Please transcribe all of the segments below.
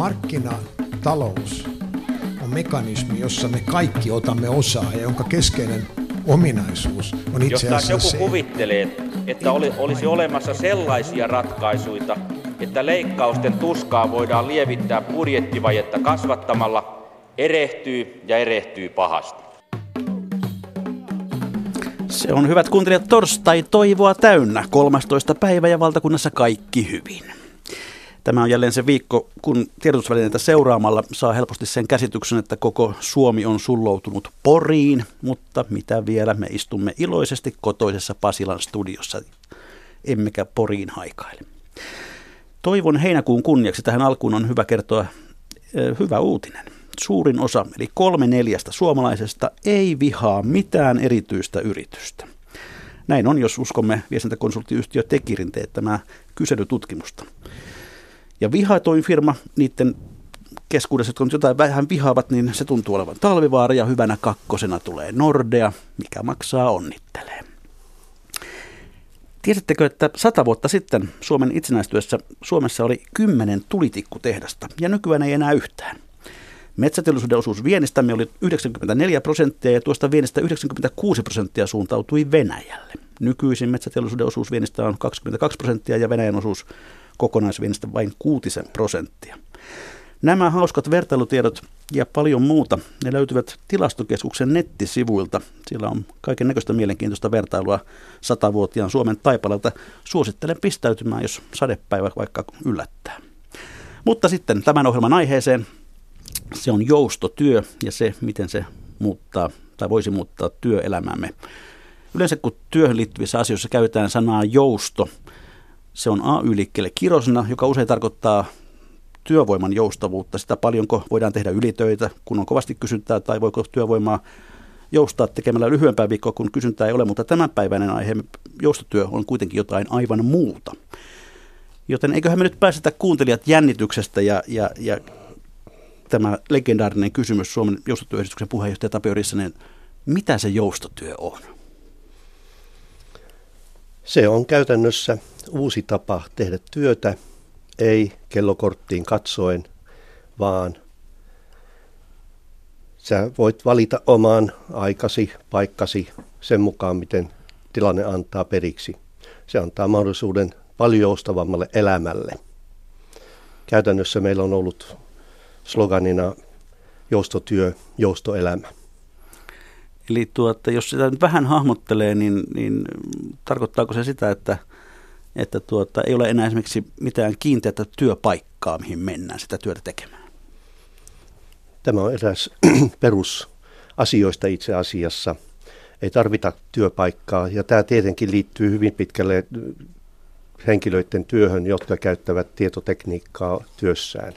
Markkinatalous on mekanismi, jossa me kaikki otamme osaa ja jonka keskeinen ominaisuus on itse Jos taas joku se, kuvittelee, että oli, olisi olemassa sellaisia ratkaisuja, että leikkausten tuskaa voidaan lievittää budjettivajetta kasvattamalla, erehtyy ja erehtyy pahasti. Se on hyvät kuuntelijat torstai toivoa täynnä, 13. päivä ja valtakunnassa kaikki hyvin. Tämä on jälleen se viikko, kun tiedotusvälineitä seuraamalla saa helposti sen käsityksen, että koko Suomi on sulloutunut Poriin, mutta mitä vielä, me istumme iloisesti kotoisessa Pasilan studiossa, emmekä Poriin haikaile. Toivon heinäkuun kunniaksi tähän alkuun on hyvä kertoa ö, hyvä uutinen. Suurin osa, eli kolme neljästä suomalaisesta, ei vihaa mitään erityistä yritystä. Näin on, jos uskomme viestintäkonsulttiyhtiö Tekirin teettämää kyselytutkimusta. Ja vihatoin firma, niiden keskuudessa, jotka nyt jotain vähän vihaavat, niin se tuntuu olevan talvivaara ja hyvänä kakkosena tulee Nordea, mikä maksaa onnittelee. Tiesittekö, että sata vuotta sitten Suomen itsenäistyessä Suomessa oli kymmenen tulitikkutehdasta ja nykyään ei enää yhtään. Metsäteollisuuden osuus viennistämme oli 94 prosenttia ja tuosta viennistä 96 prosenttia suuntautui Venäjälle. Nykyisin metsäteollisuuden osuus viennistä on 22 prosenttia ja Venäjän osuus kokonaisviennistä vain 6 prosenttia. Nämä hauskat vertailutiedot ja paljon muuta, ne löytyvät tilastokeskuksen nettisivuilta. Siellä on kaiken näköistä mielenkiintoista vertailua satavuotiaan Suomen taipaleelta. Suosittelen pistäytymään, jos sadepäivä vaikka yllättää. Mutta sitten tämän ohjelman aiheeseen, se on joustotyö ja se, miten se muuttaa tai voisi muuttaa työelämämme. Yleensä kun työhön liittyvissä asioissa käytetään sanaa jousto, se on AY-liikkeelle kirosana, joka usein tarkoittaa työvoiman joustavuutta, sitä paljonko voidaan tehdä ylitöitä, kun on kovasti kysyntää, tai voiko työvoimaa joustaa tekemällä lyhyempää viikkoa, kun kysyntää ei ole, mutta tämänpäiväinen aihe, joustotyö, on kuitenkin jotain aivan muuta. Joten eiköhän me nyt pääsetä kuuntelijat jännityksestä ja, ja, ja tämä legendaarinen kysymys Suomen joustotyöyhdistyksen puheenjohtaja Tapio Rissanen, mitä se joustotyö on? Se on käytännössä uusi tapa tehdä työtä, ei kellokorttiin katsoen, vaan sä voit valita oman aikasi, paikkasi sen mukaan, miten tilanne antaa periksi. Se antaa mahdollisuuden paljon joustavammalle elämälle. Käytännössä meillä on ollut sloganina joustotyö, joustoelämä. Eli tuota, jos sitä nyt vähän hahmottelee, niin, niin tarkoittaako se sitä, että, että tuota, ei ole enää esimerkiksi mitään kiinteää työpaikkaa, mihin mennään sitä työtä tekemään? Tämä on eräs perusasioista itse asiassa. Ei tarvita työpaikkaa ja tämä tietenkin liittyy hyvin pitkälle henkilöiden työhön, jotka käyttävät tietotekniikkaa työssään.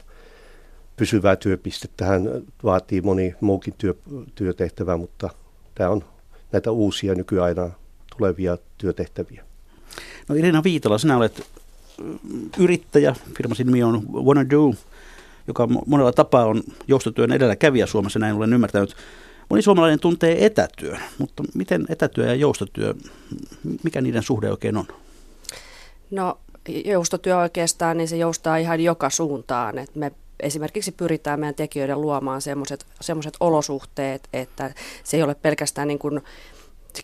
Pysyvää työpistettähän vaatii moni muukin työ, työtehtävä, mutta tämä on näitä uusia nykyaina tulevia työtehtäviä. No Irina Viitola, sinä olet yrittäjä, firmasi nimi on Wanna Do, joka monella tapaa on joustotyön edelläkävijä Suomessa, näin olen ymmärtänyt. Moni suomalainen tuntee etätyön, mutta miten etätyö ja joustotyö, mikä niiden suhde oikein on? No joustotyö oikeastaan, niin se joustaa ihan joka suuntaan. Et me esimerkiksi pyritään meidän tekijöiden luomaan semmoiset olosuhteet, että se ei ole pelkästään niin kuin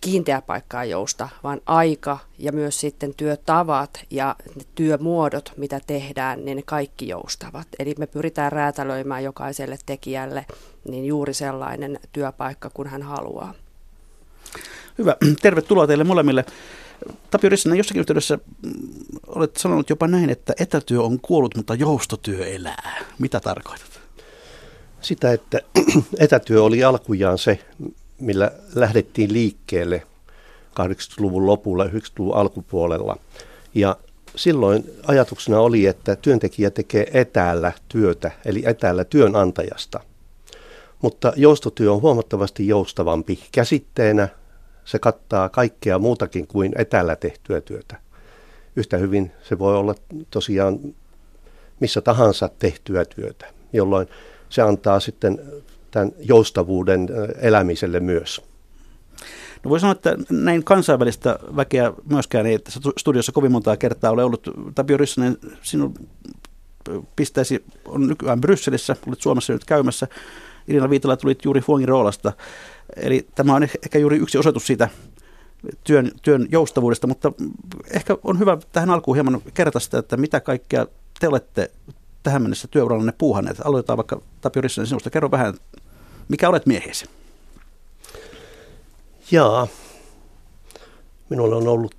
kiinteä paikkaa jousta, vaan aika ja myös sitten työtavat ja työmuodot, mitä tehdään, niin ne kaikki joustavat. Eli me pyritään räätälöimään jokaiselle tekijälle niin juuri sellainen työpaikka, kun hän haluaa. Hyvä. Tervetuloa teille molemmille. Tapio Rissanen, jossakin yhteydessä mm, olet sanonut jopa näin, että etätyö on kuollut, mutta joustotyö elää. Mitä tarkoitat? Sitä, että etätyö oli alkujaan se, millä lähdettiin liikkeelle 80-luvun lopulla, 90-luvun alkupuolella. Ja silloin ajatuksena oli, että työntekijä tekee etäällä työtä, eli etäällä työnantajasta. Mutta joustotyö on huomattavasti joustavampi käsitteenä. Se kattaa kaikkea muutakin kuin etäällä tehtyä työtä. Yhtä hyvin se voi olla tosiaan missä tahansa tehtyä työtä, jolloin se antaa sitten tämän joustavuuden elämiselle myös. No voi sanoa, että näin kansainvälistä väkeä myöskään ei tässä studiossa kovin montaa kertaa ole ollut. Tapio Rissanen, sinun pistäisi, on nykyään Brysselissä, olet Suomessa nyt käymässä. Irina Viitala tuli juuri Fuongin roolasta. Eli tämä on ehkä juuri yksi osoitus siitä työn, työn joustavuudesta, mutta ehkä on hyvä tähän alkuun hieman kerrata sitä, että mitä kaikkea te olette tähän mennessä työurallanne puuhanneet. Aloitetaan vaikka Tapio Rissanen sinusta. Kerro vähän, mikä olet miehesi? Jaa, minulla on ollut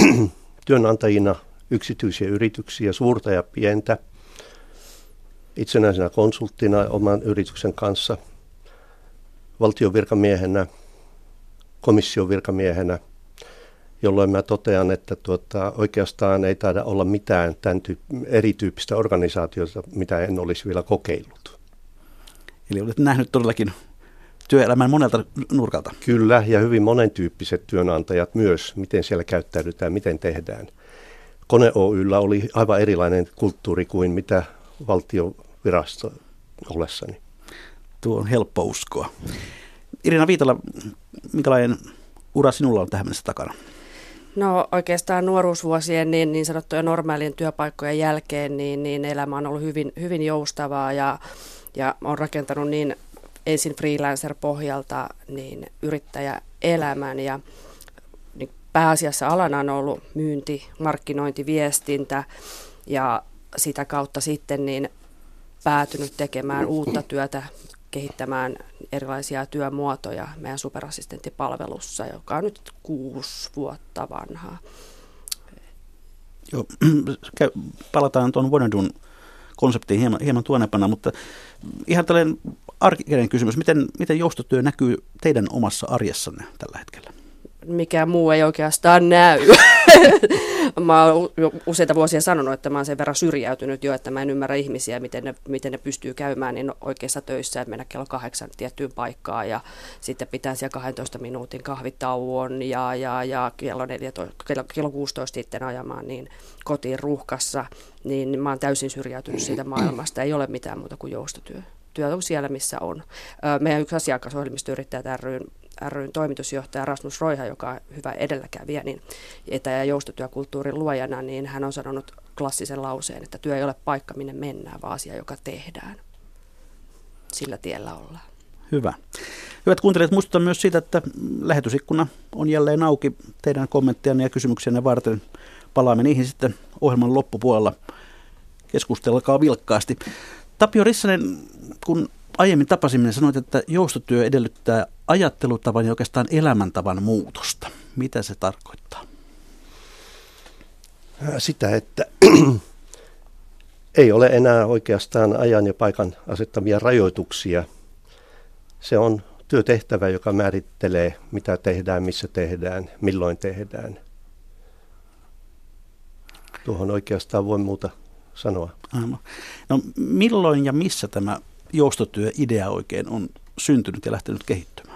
työnantajina yksityisiä yrityksiä, suurta ja pientä, itsenäisenä konsulttina oman yrityksen kanssa, valtion virkamiehenä, komission virkamiehenä, jolloin mä totean, että tuota, oikeastaan ei taida olla mitään tämän tyyp- erityyppistä organisaatiota, mitä en olisi vielä kokeillut. Eli olet nähnyt todellakin työelämän monelta nurkalta. Kyllä, ja hyvin monentyyppiset työnantajat myös, miten siellä käyttäydytään, miten tehdään. Kone Oyllä oli aivan erilainen kulttuuri kuin mitä valtiovirasto ollessani. Tuo on helppo uskoa. Irina Viitala, minkälainen ura sinulla on tähän mennessä takana? No oikeastaan nuoruusvuosien niin, niin sanottujen normaalien työpaikkojen jälkeen niin, niin elämä on ollut hyvin, hyvin joustavaa ja, ja on rakentanut niin ensin freelancer-pohjalta niin yrittäjäelämän ja niin pääasiassa alana on ollut myynti, markkinointi, viestintä ja sitä kautta sitten niin päätynyt tekemään uutta työtä, kehittämään erilaisia työmuotoja meidän superassistenttipalvelussa, joka on nyt kuusi vuotta vanhaa. Joo, palataan tuon Wannadun konseptiin hieman, hieman tuonepana, mutta ihan tällainen arkinen kysymys. Miten, miten joustotyö näkyy teidän omassa arjessanne tällä hetkellä? Mikä muu ei oikeastaan näy. mä oon useita vuosia sanonut, että mä oon sen verran syrjäytynyt jo, että mä en ymmärrä ihmisiä, miten ne, miten ne pystyy käymään niin oikeassa töissä, että mennä kello kahdeksan tiettyyn paikkaan ja sitten pitää siellä 12 minuutin kahvitauon ja, ja, ja kello, 14, kello, kello 16 sitten ajamaan niin kotiin ruuhkassa, niin mä oon täysin syrjäytynyt siitä maailmasta. Ei ole mitään muuta kuin joustotyö työ on siellä, missä on. Meidän yksi asiakas, ohjelmistoyrittäjät ryn, ryn toimitusjohtaja Rasmus Roiha, joka on hyvä edelläkävijä, niin etä- ja joustotyökulttuurin luojana, niin hän on sanonut klassisen lauseen, että työ ei ole paikka, minne mennään, vaan asia, joka tehdään. Sillä tiellä ollaan. Hyvä. Hyvät kuuntelijat, muistutan myös siitä, että lähetysikkuna on jälleen auki teidän kommenttianne ja kysymyksiänne varten. Palaamme niihin sitten ohjelman loppupuolella. Keskustelkaa vilkkaasti. Tapio Rissanen, kun aiemmin tapasimme, niin sanoit, että joustotyö edellyttää ajattelutavan ja oikeastaan elämäntavan muutosta. Mitä se tarkoittaa? Sitä, että ei ole enää oikeastaan ajan ja paikan asettamia rajoituksia. Se on työtehtävä, joka määrittelee, mitä tehdään, missä tehdään, milloin tehdään. Tuohon oikeastaan voi muuta sanoa. Aivan. No milloin ja missä tämä joustotyöidea oikein on syntynyt ja lähtenyt kehittymään?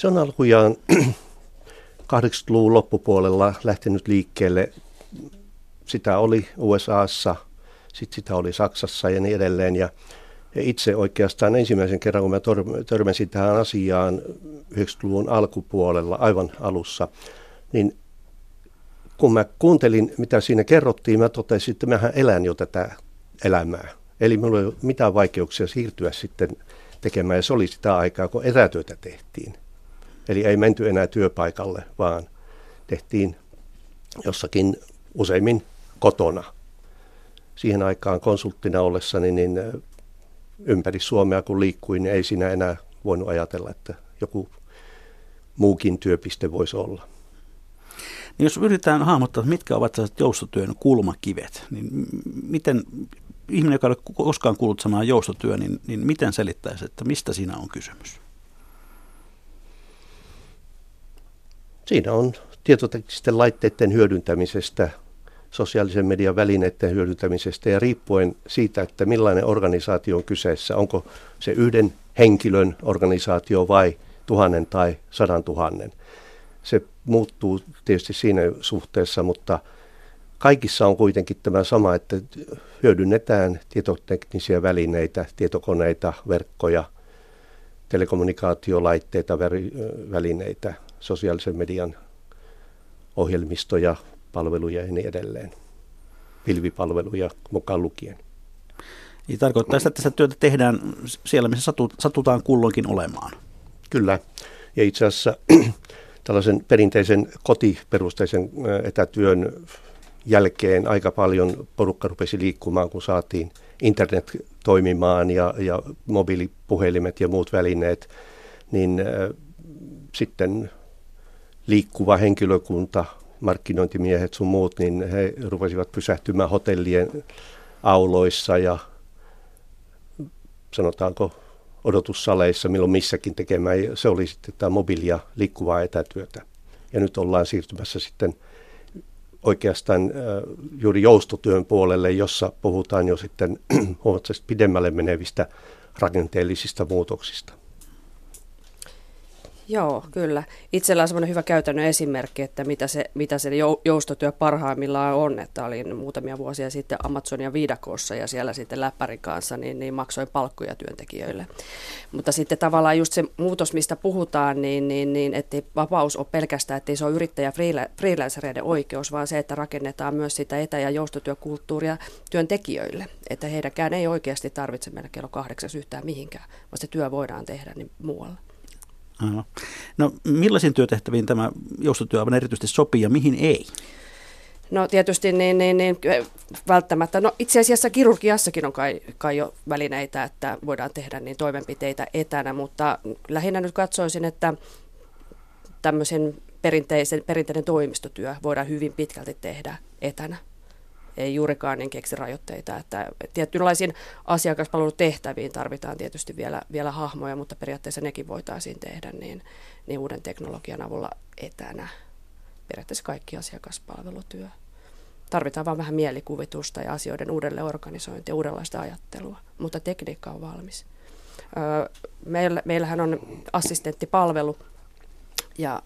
Se on alkujaan 80-luvun loppupuolella lähtenyt liikkeelle. Sitä oli USAssa, sitten sitä oli Saksassa ja niin edelleen. Ja itse oikeastaan ensimmäisen kerran, kun mä törmäsin tähän asiaan 90-luvun alkupuolella, aivan alussa, niin kun mä kuuntelin, mitä siinä kerrottiin, mä totesin, että mähän elän jo tätä elämää. Eli minulla ei ole mitään vaikeuksia siirtyä sitten tekemään, ja se oli sitä aikaa, kun etätyötä tehtiin. Eli ei menty enää työpaikalle, vaan tehtiin jossakin useimmin kotona. Siihen aikaan konsulttina ollessani, niin ympäri Suomea kun liikkuin, niin ei siinä enää voinut ajatella, että joku muukin työpiste voisi olla. Niin jos yritetään hahmottaa, mitkä ovat joustotyön kulmakivet, niin miten ihminen, joka ei ole koskaan kuullut sanaa joustotyö, niin, niin miten selittäisi, että mistä siinä on kysymys? Siinä on tietoteknisten laitteiden hyödyntämisestä, sosiaalisen median välineiden hyödyntämisestä ja riippuen siitä, että millainen organisaatio on kyseessä, onko se yhden henkilön organisaatio vai tuhannen tai sadan tuhannen. Se muuttuu tietysti siinä suhteessa, mutta kaikissa on kuitenkin tämä sama, että hyödynnetään tietoteknisiä välineitä, tietokoneita, verkkoja, telekommunikaatiolaitteita, välineitä, sosiaalisen median ohjelmistoja, palveluja ja niin edelleen. pilvipalveluja mukaan lukien. Niin tarkoittaa sitä, että sitä työtä tehdään siellä, missä satutaan kulloinkin olemaan. Kyllä. Ja itse asiassa tällaisen perinteisen kotiperusteisen etätyön jälkeen aika paljon porukka rupesi liikkumaan, kun saatiin internet toimimaan ja, ja mobiilipuhelimet ja muut välineet, niin äh, sitten liikkuva henkilökunta, markkinointimiehet sun muut, niin he rupesivat pysähtymään hotellien auloissa ja sanotaanko odotussaleissa, milloin missäkin tekemään. Se oli sitten tämä mobiilia liikkuvaa etätyötä. Ja nyt ollaan siirtymässä sitten oikeastaan juuri joustotyön puolelle, jossa puhutaan jo sitten huomattavasti pidemmälle menevistä rakenteellisista muutoksista. Joo, kyllä. Itsellä on semmoinen hyvä käytännön esimerkki, että mitä se, mitä se joustotyö parhaimmillaan on. Että olin muutamia vuosia sitten Amazonia viidakossa ja siellä sitten läppärin kanssa niin, niin maksoin palkkoja työntekijöille. Mutta sitten tavallaan just se muutos, mistä puhutaan, niin, niin, niin ettei vapaus ole pelkästään, ettei se ole yrittäjä freelancereiden oikeus, vaan se, että rakennetaan myös sitä etä- ja joustotyökulttuuria työntekijöille. Että heidänkään ei oikeasti tarvitse mennä kello kahdeksas yhtään mihinkään, vaan se työ voidaan tehdä niin muualla. Aivan. No millaisiin työtehtäviin tämä joustotyö aivan erityisesti sopii ja mihin ei? No tietysti niin, niin, niin, välttämättä. No itse asiassa kirurgiassakin on kai, kai jo välineitä, että voidaan tehdä niin toimenpiteitä etänä, mutta lähinnä nyt katsoisin, että tämmöisen perinteisen, perinteinen toimistotyö voidaan hyvin pitkälti tehdä etänä ei juurikaan niin keksi rajoitteita. Että tietynlaisiin asiakaspalvelutehtäviin tarvitaan tietysti vielä, vielä hahmoja, mutta periaatteessa nekin voitaisiin tehdä niin, niin uuden teknologian avulla etänä. Periaatteessa kaikki asiakaspalvelutyö. Tarvitaan vain vähän mielikuvitusta ja asioiden uudelleen organisointia, uudenlaista ajattelua, mutta tekniikka on valmis. Meillä, meillähän on assistenttipalvelu ja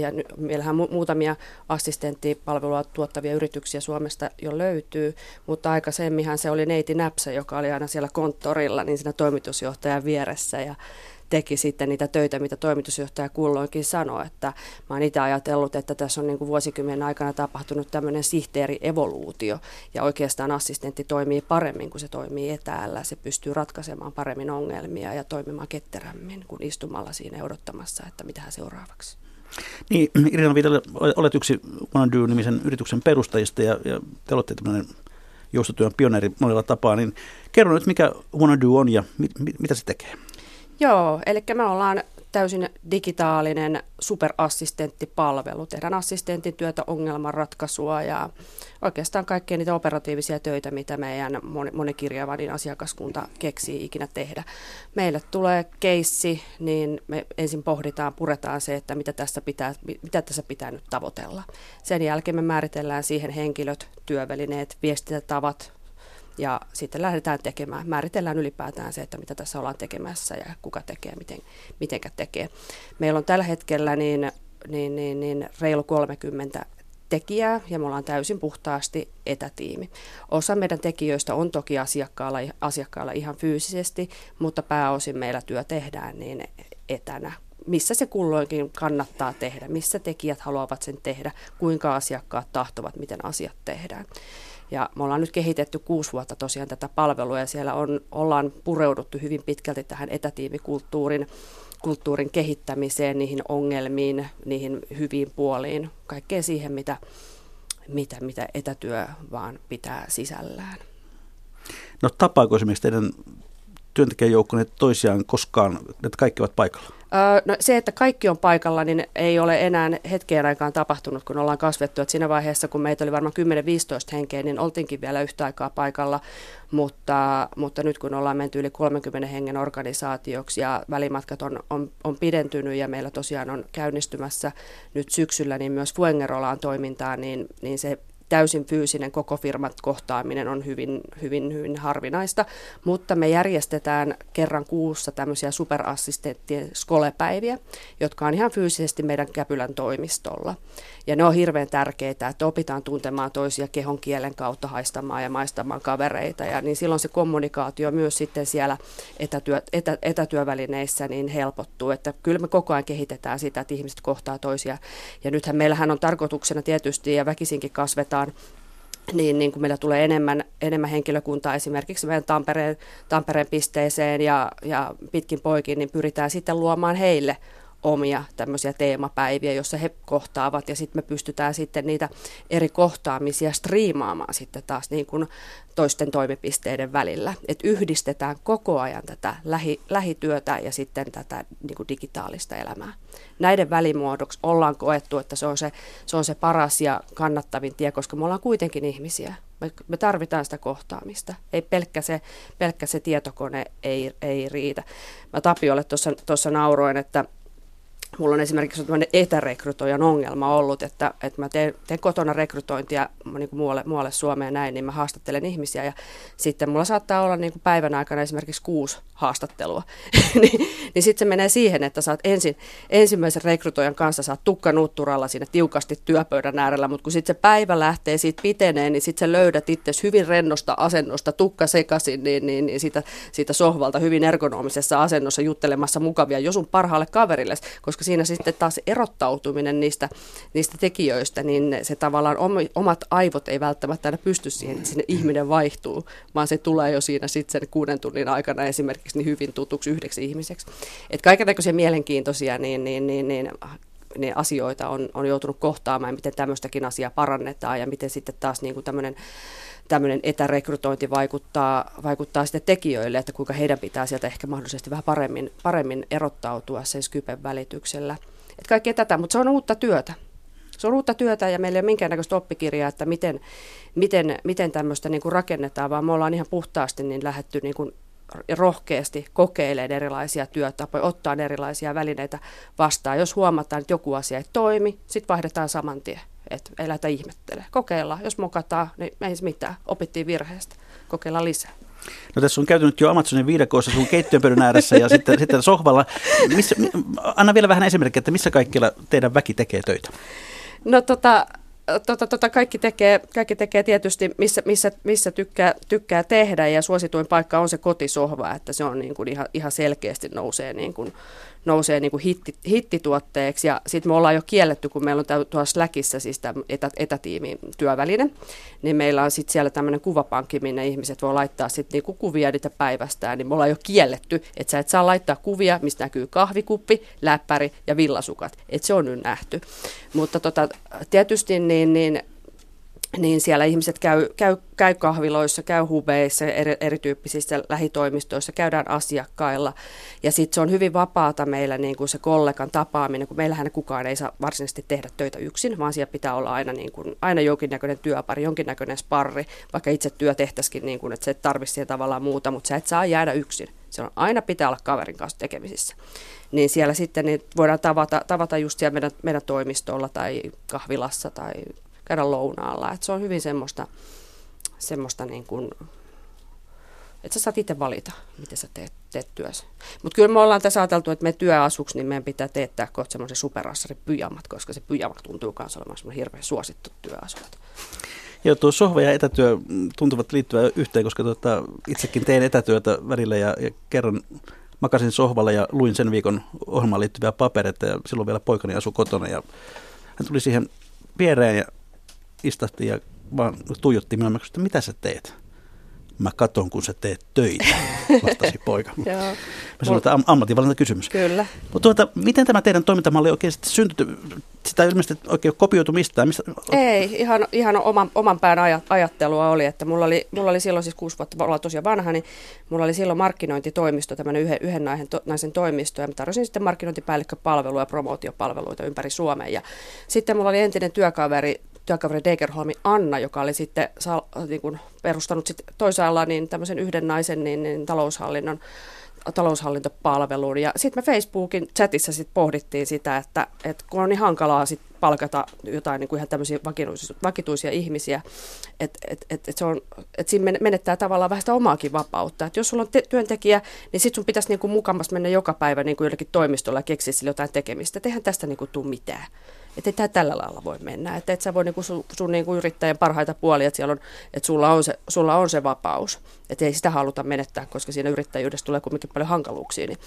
ja meillähän mu- muutamia assistenttipalvelua tuottavia yrityksiä Suomesta jo löytyy, mutta aikaisemminhan se oli neiti Näpsä, joka oli aina siellä konttorilla, niin siinä toimitusjohtajan vieressä ja teki sitten niitä töitä, mitä toimitusjohtaja kulloinkin sanoi, että mä oon itse ajatellut, että tässä on niin kuin vuosikymmenen aikana tapahtunut tämmöinen sihteeri-evoluutio ja oikeastaan assistentti toimii paremmin, kun se toimii etäällä, se pystyy ratkaisemaan paremmin ongelmia ja toimimaan ketterämmin kuin istumalla siinä odottamassa, että mitä seuraavaksi. Niin, Irina Viitalle, olet yksi OneDo-nimisen yrityksen perustajista ja, ja te olette tämmöinen joustotyön pioneeri monella tapaa, niin kerro nyt, mikä OneDo on ja mit, mit, mitä se tekee? Joo, eli me ollaan täysin digitaalinen superassistenttipalvelu. Tehdään assistentin työtä, ongelmanratkaisua ja oikeastaan kaikkia niitä operatiivisia töitä, mitä meidän monikirjavanin asiakaskunta keksii ikinä tehdä. Meille tulee keissi, niin me ensin pohditaan, puretaan se, että mitä tässä pitää, mitä tässä pitää nyt tavoitella. Sen jälkeen me määritellään siihen henkilöt, työvälineet, viestintätavat, ja sitten lähdetään tekemään, määritellään ylipäätään se, että mitä tässä ollaan tekemässä ja kuka tekee, miten, mitenkä tekee. Meillä on tällä hetkellä niin, niin, niin, niin reilu 30 tekijää ja me ollaan täysin puhtaasti etätiimi. Osa meidän tekijöistä on toki asiakkaalla, asiakkaalla ihan fyysisesti, mutta pääosin meillä työ tehdään niin etänä, missä se kulloinkin kannattaa tehdä, missä tekijät haluavat sen tehdä, kuinka asiakkaat tahtovat, miten asiat tehdään. Ja me ollaan nyt kehitetty kuusi vuotta tosiaan tätä palvelua ja siellä on, ollaan pureuduttu hyvin pitkälti tähän etätiimikulttuurin kulttuurin kehittämiseen, niihin ongelmiin, niihin hyviin puoliin, kaikkeen siihen, mitä, mitä, mitä etätyö vaan pitää sisällään. No tapaako esimerkiksi teidän työntekijäjoukkonne toisiaan koskaan, että kaikki ovat paikalla? No, se, että kaikki on paikalla, niin ei ole enää hetkeen aikaan tapahtunut, kun ollaan kasvettu. Et siinä vaiheessa, kun meitä oli varmaan 10-15 henkeä, niin oltiinkin vielä yhtä aikaa paikalla. Mutta, mutta nyt kun ollaan menty yli 30 hengen organisaatioksi ja välimatkat on, on, on pidentynyt ja meillä tosiaan on käynnistymässä nyt syksyllä niin myös Fuengerolaan toimintaa, niin, niin se täysin fyysinen koko firmat kohtaaminen on hyvin, hyvin, hyvin harvinaista, mutta me järjestetään kerran kuussa tämmöisiä superassistenttien skolepäiviä, jotka on ihan fyysisesti meidän Käpylän toimistolla. Ja ne on hirveän tärkeitä, että opitaan tuntemaan toisia kehon kielen kautta haistamaan ja maistamaan kavereita. Ja niin silloin se kommunikaatio myös sitten siellä etätyö, etä, etätyövälineissä niin helpottuu. Että kyllä me koko ajan kehitetään sitä, että ihmiset kohtaa toisia. Ja nythän meillähän on tarkoituksena tietysti ja väkisinkin kasvetaan niin, niin kun meillä tulee enemmän, enemmän henkilökuntaa esimerkiksi meidän Tampereen, Tampereen pisteeseen ja, ja pitkin poikin, niin pyritään sitten luomaan heille omia tämmöisiä teemapäiviä, joissa he kohtaavat ja sitten me pystytään sitten niitä eri kohtaamisia striimaamaan sitten taas niin kuin toisten toimipisteiden välillä. Että yhdistetään koko ajan tätä lähi, lähityötä ja sitten tätä niin kuin digitaalista elämää. Näiden välimuodoksi ollaan koettu, että se on se, se on se paras ja kannattavin tie, koska me ollaan kuitenkin ihmisiä. Me, me tarvitaan sitä kohtaamista. Ei pelkkä se, pelkkä se tietokone ei, ei riitä. Mä Tapiolle tuossa nauroin, että Mulla on esimerkiksi tämmöinen etärekrytoijan ongelma ollut, että, että mä teen, teen kotona rekrytointia niin kuin muualle, muualle Suomeen näin, niin mä haastattelen ihmisiä ja sitten mulla saattaa olla niin kuin päivän aikana esimerkiksi kuusi haastattelua. niin, niin sitten se menee siihen, että saat ensin, ensimmäisen rekrytoijan kanssa saat tukkanutturalla siinä tiukasti työpöydän äärellä, mutta kun sitten se päivä lähtee siitä piteneen, niin sitten sä löydät itse hyvin rennosta asennosta, tukka sekaisin, niin, niin, niin siitä, siitä sohvalta hyvin ergonomisessa asennossa juttelemassa mukavia jo sun parhaalle kaverille, koska siinä sitten taas erottautuminen niistä, niistä tekijöistä, niin se tavallaan omat aivot ei välttämättä aina pysty siihen, että sinne ihminen vaihtuu, vaan se tulee jo siinä sitten sen kuuden tunnin aikana esimerkiksi niin hyvin tutuksi yhdeksi ihmiseksi. Että kaikenlaisia mielenkiintoisia niin, niin, niin, niin niin asioita on, on joutunut kohtaamaan miten tämmöistäkin asiaa parannetaan ja miten sitten taas niin kuin tämmöinen tämmöinen etärekrytointi vaikuttaa, vaikuttaa sitten tekijöille, että kuinka heidän pitää sieltä ehkä mahdollisesti vähän paremmin, paremmin erottautua sen Skypen välityksellä. Että kaikkea tätä, mutta se on uutta työtä. Se on uutta työtä ja meillä ei ole minkäännäköistä oppikirjaa, että miten, miten, miten tämmöistä niin kuin rakennetaan, vaan me ollaan ihan puhtaasti niin lähetty niin kuin rohkeasti kokeilemaan erilaisia työtapoja, ottaa erilaisia välineitä vastaan. Jos huomataan, että joku asia ei toimi, sitten vaihdetaan saman tien että ei lähdetä ihmettele. Kokeillaan, jos mokataan, niin ei se mitään. Opittiin virheestä. Kokeillaan lisää. No tässä on käyty nyt jo Amazonin viidakoissa sun keittiönpöydän ääressä ja sitten, sitten sohvalla. Missä, anna vielä vähän esimerkkiä, että missä kaikkialla teidän väki tekee töitä? No tota, tota, tota, kaikki, tekee, kaikki tekee tietysti, missä, missä, missä tykkää, tykkää tehdä ja suosituin paikka on se kotisohva, että se on niin kuin ihan, ihan selkeästi nousee niin kuin nousee niin kuin hitti, hittituotteeksi. Ja sitten me ollaan jo kielletty, kun meillä on tuossa Slackissa siis tämä etä, etätiimin työväline, niin meillä on sitten siellä tämmöinen kuvapankki, minne ihmiset voi laittaa sitten niinku kuvia niitä päivästään. Niin me ollaan jo kielletty, että sä et saa laittaa kuvia, mistä näkyy kahvikuppi, läppäri ja villasukat. Että se on nyt nähty. Mutta tota, tietysti niin, niin niin siellä ihmiset käy, käy, käy kahviloissa, käy hubeissa, eri, erityyppisissä lähitoimistoissa, käydään asiakkailla. Ja sitten se on hyvin vapaata meillä niin kuin se kollegan tapaaminen, kun meillähän kukaan ei saa varsinaisesti tehdä töitä yksin, vaan siellä pitää olla aina, niin kuin, aina jonkinnäköinen työpari, jonkinnäköinen sparri, vaikka itse työ tehtäisikin niin kuin, että se et tarvitse siihen tavallaan muuta, mutta sä et saa jäädä yksin. Se on aina pitää olla kaverin kanssa tekemisissä. Niin siellä sitten niin voidaan tavata, tavata just siellä meidän, meidän toimistolla tai kahvilassa tai käydä lounaalla. Et se on hyvin semmoista, semmoista niin kuin, että sä saat itse valita, miten sä teet, teet työssä. Mutta kyllä me ollaan tässä ajateltu, että me työasuksi, niin meidän pitää teettää kohta semmoisen superassari pyjamat, koska se pyjamat tuntuu myös olemaan hirveän suosittu työasu. Joo, tuo sohva ja etätyö tuntuvat liittyvän yhteen, koska tuota, itsekin teen etätyötä välillä ja, ja kerran makasin sohvalla ja luin sen viikon ohjelmaan liittyviä papereita ja silloin vielä poikani asui kotona ja hän tuli siihen viereen ja istahti ja vaan tuijotti minua, että mitä sä teet? Mä katon, kun sä teet töitä, vastasi poika. Mä sanoin, että ammatinvalinta kysymys. Kyllä. Mutta tuota, miten tämä teidän toimintamalli oikein sitten syntyi? Sitä ei ilmeisesti oikein kopioitu mistään. Mistä? Ei, ihan, ihan oman, oman pään ajattelua oli, että mulla oli, mulla oli silloin siis kuusi vuotta, olla tosiaan vanha, niin mulla oli silloin markkinointitoimisto, tämmöinen yhden, yhden naisen, to, naisen toimisto, ja mä tarjosin sitten markkinointipäällikköpalveluja ja promootiopalveluita ympäri Suomea. Ja sitten mulla oli entinen työkaveri, työkaveri Degerholmi Anna, joka oli sitten niin kuin perustanut sit toisaalla niin tämmöisen yhden naisen niin, niin taloushallinnon taloushallintopalveluun. Ja sitten me Facebookin chatissa sit pohdittiin sitä, että, että kun on niin hankalaa sit palkata jotain niin kuin ihan tämmöisiä vakituisia, vakituisia ihmisiä, että et, et, et se on, et siinä menettää tavallaan vähän sitä omaakin vapautta. Et jos sulla on te- työntekijä, niin sitten sun pitäisi niin kuin mukamassa mennä joka päivä niin kuin jollekin toimistolla ja keksiä sille jotain tekemistä. Et eihän tästä niin kuin tule mitään. Että tämä tällä lailla voi mennä. Että et sä voi niinku sun, sun niinku yrittäjän parhaita puolia, että, siellä on, että sulla, on se, sulla on se vapaus. Että ei sitä haluta menettää, koska siinä yrittäjyydessä tulee kuitenkin paljon hankaluuksia. Niin,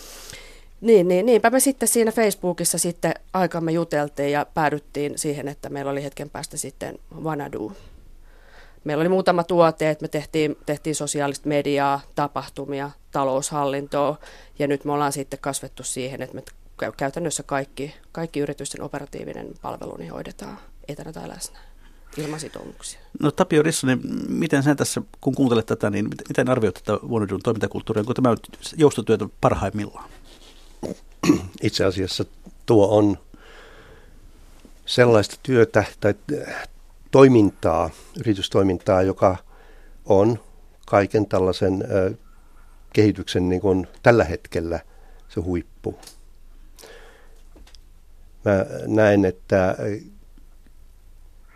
niin, niin, niinpä me sitten siinä Facebookissa sitten aikamme juteltiin ja päädyttiin siihen, että meillä oli hetken päästä sitten Vanadu meillä oli muutama tuote, että me tehtiin, tehtiin sosiaalista mediaa, tapahtumia, taloushallintoa ja nyt me ollaan sitten kasvettu siihen, että me käytännössä kaikki, kaikki yritysten operatiivinen palvelu niin hoidetaan etänä tai läsnä ilman sitoumuksia. No Tapio Rissanen, miten sen tässä, kun kuuntelet tätä, niin miten arvioit tätä Vuonodun toimintakulttuuria, onko tämä joustotyötä parhaimmillaan? Itse asiassa tuo on sellaista työtä tai toimintaa, yritystoimintaa, joka on kaiken tällaisen kehityksen niin kuin tällä hetkellä se huippu. Mä näen, että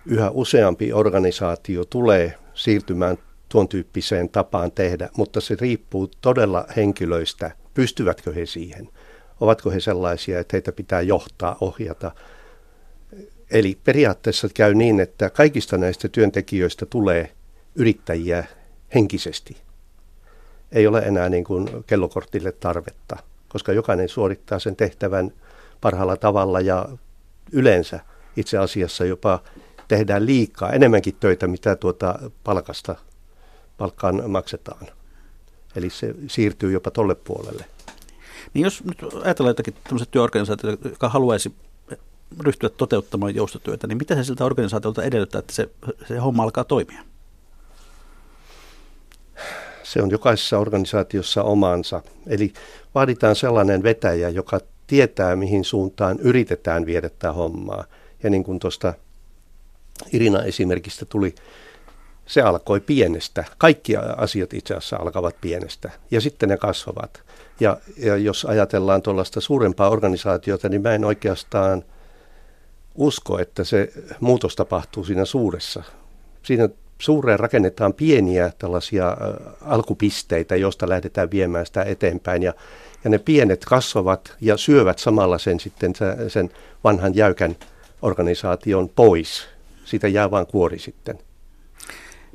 yhä useampi organisaatio tulee siirtymään tuon tyyppiseen tapaan tehdä, mutta se riippuu todella henkilöistä, pystyvätkö he siihen, ovatko he sellaisia, että heitä pitää johtaa, ohjata. Eli periaatteessa käy niin, että kaikista näistä työntekijöistä tulee yrittäjiä henkisesti. Ei ole enää niin kuin kellokortille tarvetta, koska jokainen suorittaa sen tehtävän parhaalla tavalla ja yleensä itse asiassa jopa tehdään liikaa, enemmänkin töitä, mitä tuota palkasta, palkkaan maksetaan. Eli se siirtyy jopa tolle puolelle. Niin jos nyt ajatellaan jotakin tämmöistä työorganisaatiota, joka haluaisi ryhtyä toteuttamaan joustotyötä, niin mitä se siltä organisaatiolta edellyttää, että se, se homma alkaa toimia? Se on jokaisessa organisaatiossa omansa. Eli vaaditaan sellainen vetäjä, joka tietää, mihin suuntaan yritetään viedä tämä hommaa. Ja niin kuin tuosta Irina esimerkistä tuli, se alkoi pienestä. Kaikki asiat itse asiassa alkavat pienestä ja sitten ne kasvavat. Ja, ja jos ajatellaan tuollaista suurempaa organisaatiota, niin mä en oikeastaan usko, että se muutos tapahtuu siinä suuressa. Siinä suureen rakennetaan pieniä tällaisia alkupisteitä, joista lähdetään viemään sitä eteenpäin. Ja, ja ne pienet kasvavat ja syövät samalla sen sitten sen vanhan jäykän organisaation pois siitä jää vain kuori sitten.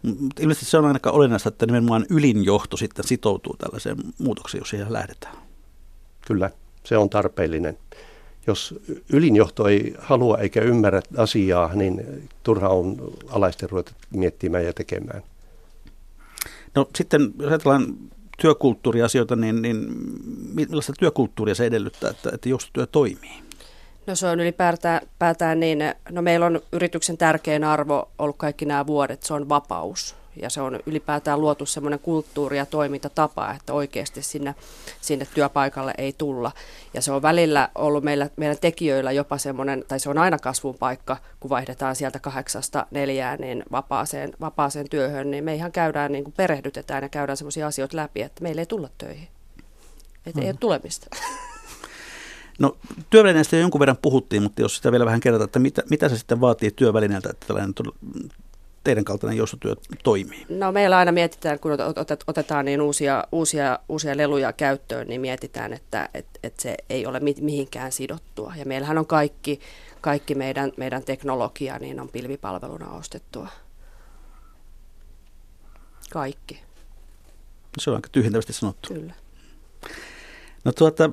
Mutta ilmeisesti se on ainakaan olennaista, että nimenomaan ylinjohto sitten sitoutuu tällaiseen muutokseen, jos siihen lähdetään. Kyllä, se on tarpeellinen. Jos ylinjohto ei halua eikä ymmärrä asiaa, niin turha on alaisten ruveta miettimään ja tekemään. No sitten, jos ajatellaan työkulttuuriasioita, niin, niin millaista työkulttuuria se edellyttää, että, että joustotyö toimii? No se on ylipäätään niin, no meillä on yrityksen tärkein arvo ollut kaikki nämä vuodet, se on vapaus. Ja se on ylipäätään luotu semmoinen kulttuuri ja toimintatapa, että oikeasti sinne, sinne työpaikalle ei tulla. Ja se on välillä ollut meillä, meidän tekijöillä jopa semmoinen, tai se on aina kasvun paikka, kun vaihdetaan sieltä kahdeksasta neljään niin vapaaseen, vapaaseen työhön, niin me ihan käydään, niin kuin perehdytetään ja käydään semmoisia asioita läpi, että meille ei tulla töihin. Että hmm. ei ole tulemista. No työvälineistä jo jonkun verran puhuttiin, mutta jos sitä vielä vähän kerrotaan, että mitä, mitä se sitten vaatii työvälineeltä, että tällainen teidän kaltainen joustotyö toimii? No meillä aina mietitään, kun otetaan niin uusia, uusia, uusia leluja käyttöön, niin mietitään, että et, et se ei ole mihinkään sidottua. Ja meillähän on kaikki, kaikki meidän, meidän teknologia niin on pilvipalveluna ostettua. Kaikki. Se on aika tyhjentävästi sanottu. Kyllä. No tuota,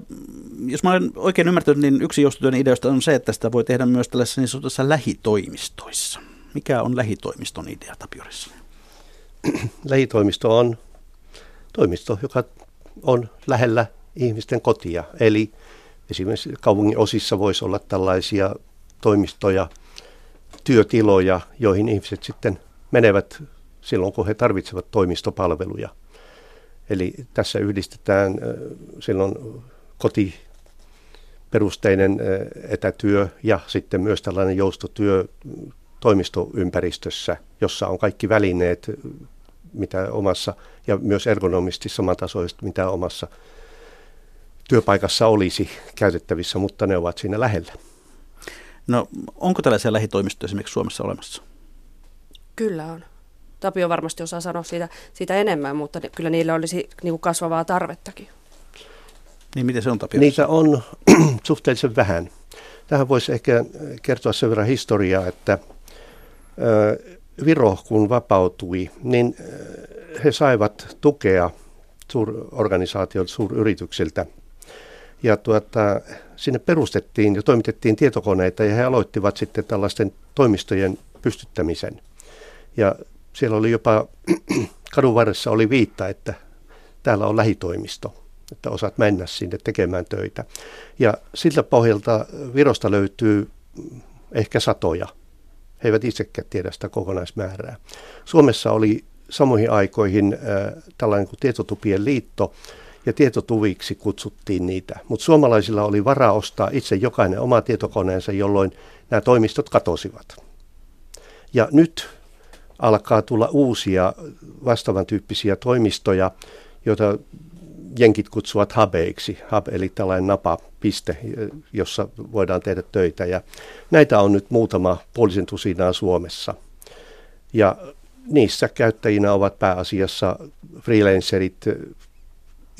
jos mä olen oikein ymmärtänyt, niin yksi joustotyön ideoista on se, että sitä voi tehdä myös tällaisissa niin sanotussa lähitoimistoissa. Mikä on lähitoimiston idea Tapiorissa? Lähitoimisto on toimisto, joka on lähellä ihmisten kotia. Eli esimerkiksi kaupungin osissa voisi olla tällaisia toimistoja, työtiloja, joihin ihmiset sitten menevät silloin, kun he tarvitsevat toimistopalveluja – Eli tässä yhdistetään silloin kotiperusteinen etätyö ja sitten myös tällainen joustotyö toimistoympäristössä, jossa on kaikki välineet, mitä omassa, ja myös ergonomisti samantasoiset, mitä omassa työpaikassa olisi käytettävissä, mutta ne ovat siinä lähellä. No onko tällaisia lähitoimistoja esimerkiksi Suomessa olemassa? Kyllä on. Tapio varmasti osaa sanoa siitä, siitä enemmän, mutta kyllä niillä olisi niin kuin kasvavaa tarvettakin. Niin miten se on Tapio? Niitä on suhteellisen vähän. Tähän voisi ehkä kertoa sen verran historiaa, että Viro kun vapautui, niin he saivat tukea suurorganisaatiolta, suuryrityksiltä. Ja tuota, sinne perustettiin ja toimitettiin tietokoneita ja he aloittivat sitten tällaisten toimistojen pystyttämisen. Ja siellä oli jopa kadun varressa oli viitta, että täällä on lähitoimisto, että osaat mennä sinne tekemään töitä. Ja siltä pohjalta Virosta löytyy ehkä satoja. He eivät itsekään tiedä sitä kokonaismäärää. Suomessa oli samoihin aikoihin äh, tällainen kuin Tietotupien liitto, ja tietotuviksi kutsuttiin niitä. Mutta suomalaisilla oli varaa ostaa itse jokainen oma tietokoneensa, jolloin nämä toimistot katosivat. Ja nyt alkaa tulla uusia vastaavan tyyppisiä toimistoja, joita jenkit kutsuvat hubeiksi, hub eli tällainen napapiste, jossa voidaan tehdä töitä. Ja näitä on nyt muutama puolisen tusinaa Suomessa. Ja niissä käyttäjinä ovat pääasiassa freelancerit,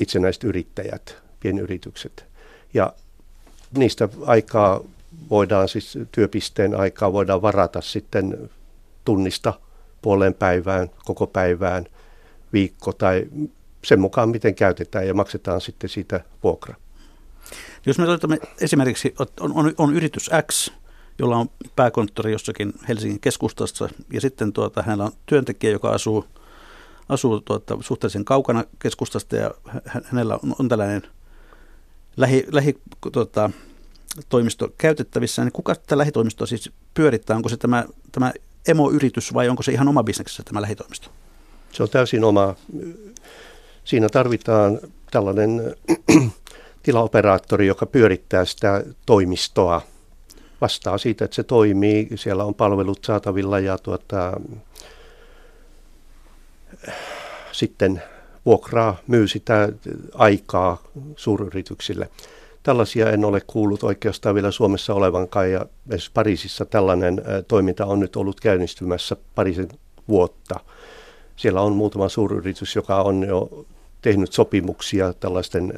itsenäiset yrittäjät, pienyritykset. Ja niistä aikaa voidaan siis, työpisteen aikaa voidaan varata sitten tunnista puoleen päivään, koko päivään, viikko tai sen mukaan, miten käytetään ja maksetaan sitten siitä vuokra. Jos me otamme esimerkiksi, on, on, on yritys X, jolla on pääkonttori jossakin Helsingin keskustassa ja sitten tuota, hänellä on työntekijä, joka asuu, asuu tuota, suhteellisen kaukana keskustasta ja hänellä on, on tällainen lähi, lähi tuota, toimisto käytettävissä, niin kuka tätä lähitoimistoa siis pyörittää? Onko se tämä, tämä emoyritys vai onko se ihan oma bisneksessä tämä lähitoimisto? Se on täysin oma. Siinä tarvitaan tällainen tilaoperaattori, joka pyörittää sitä toimistoa. Vastaa siitä, että se toimii, siellä on palvelut saatavilla ja tuota, sitten vuokraa, myy sitä aikaa suuryrityksille. Tällaisia en ole kuullut oikeastaan vielä Suomessa olevankaan ja esimerkiksi Pariisissa tällainen toiminta on nyt ollut käynnistymässä parisen vuotta. Siellä on muutama suuryritys, joka on jo tehnyt sopimuksia tällaisten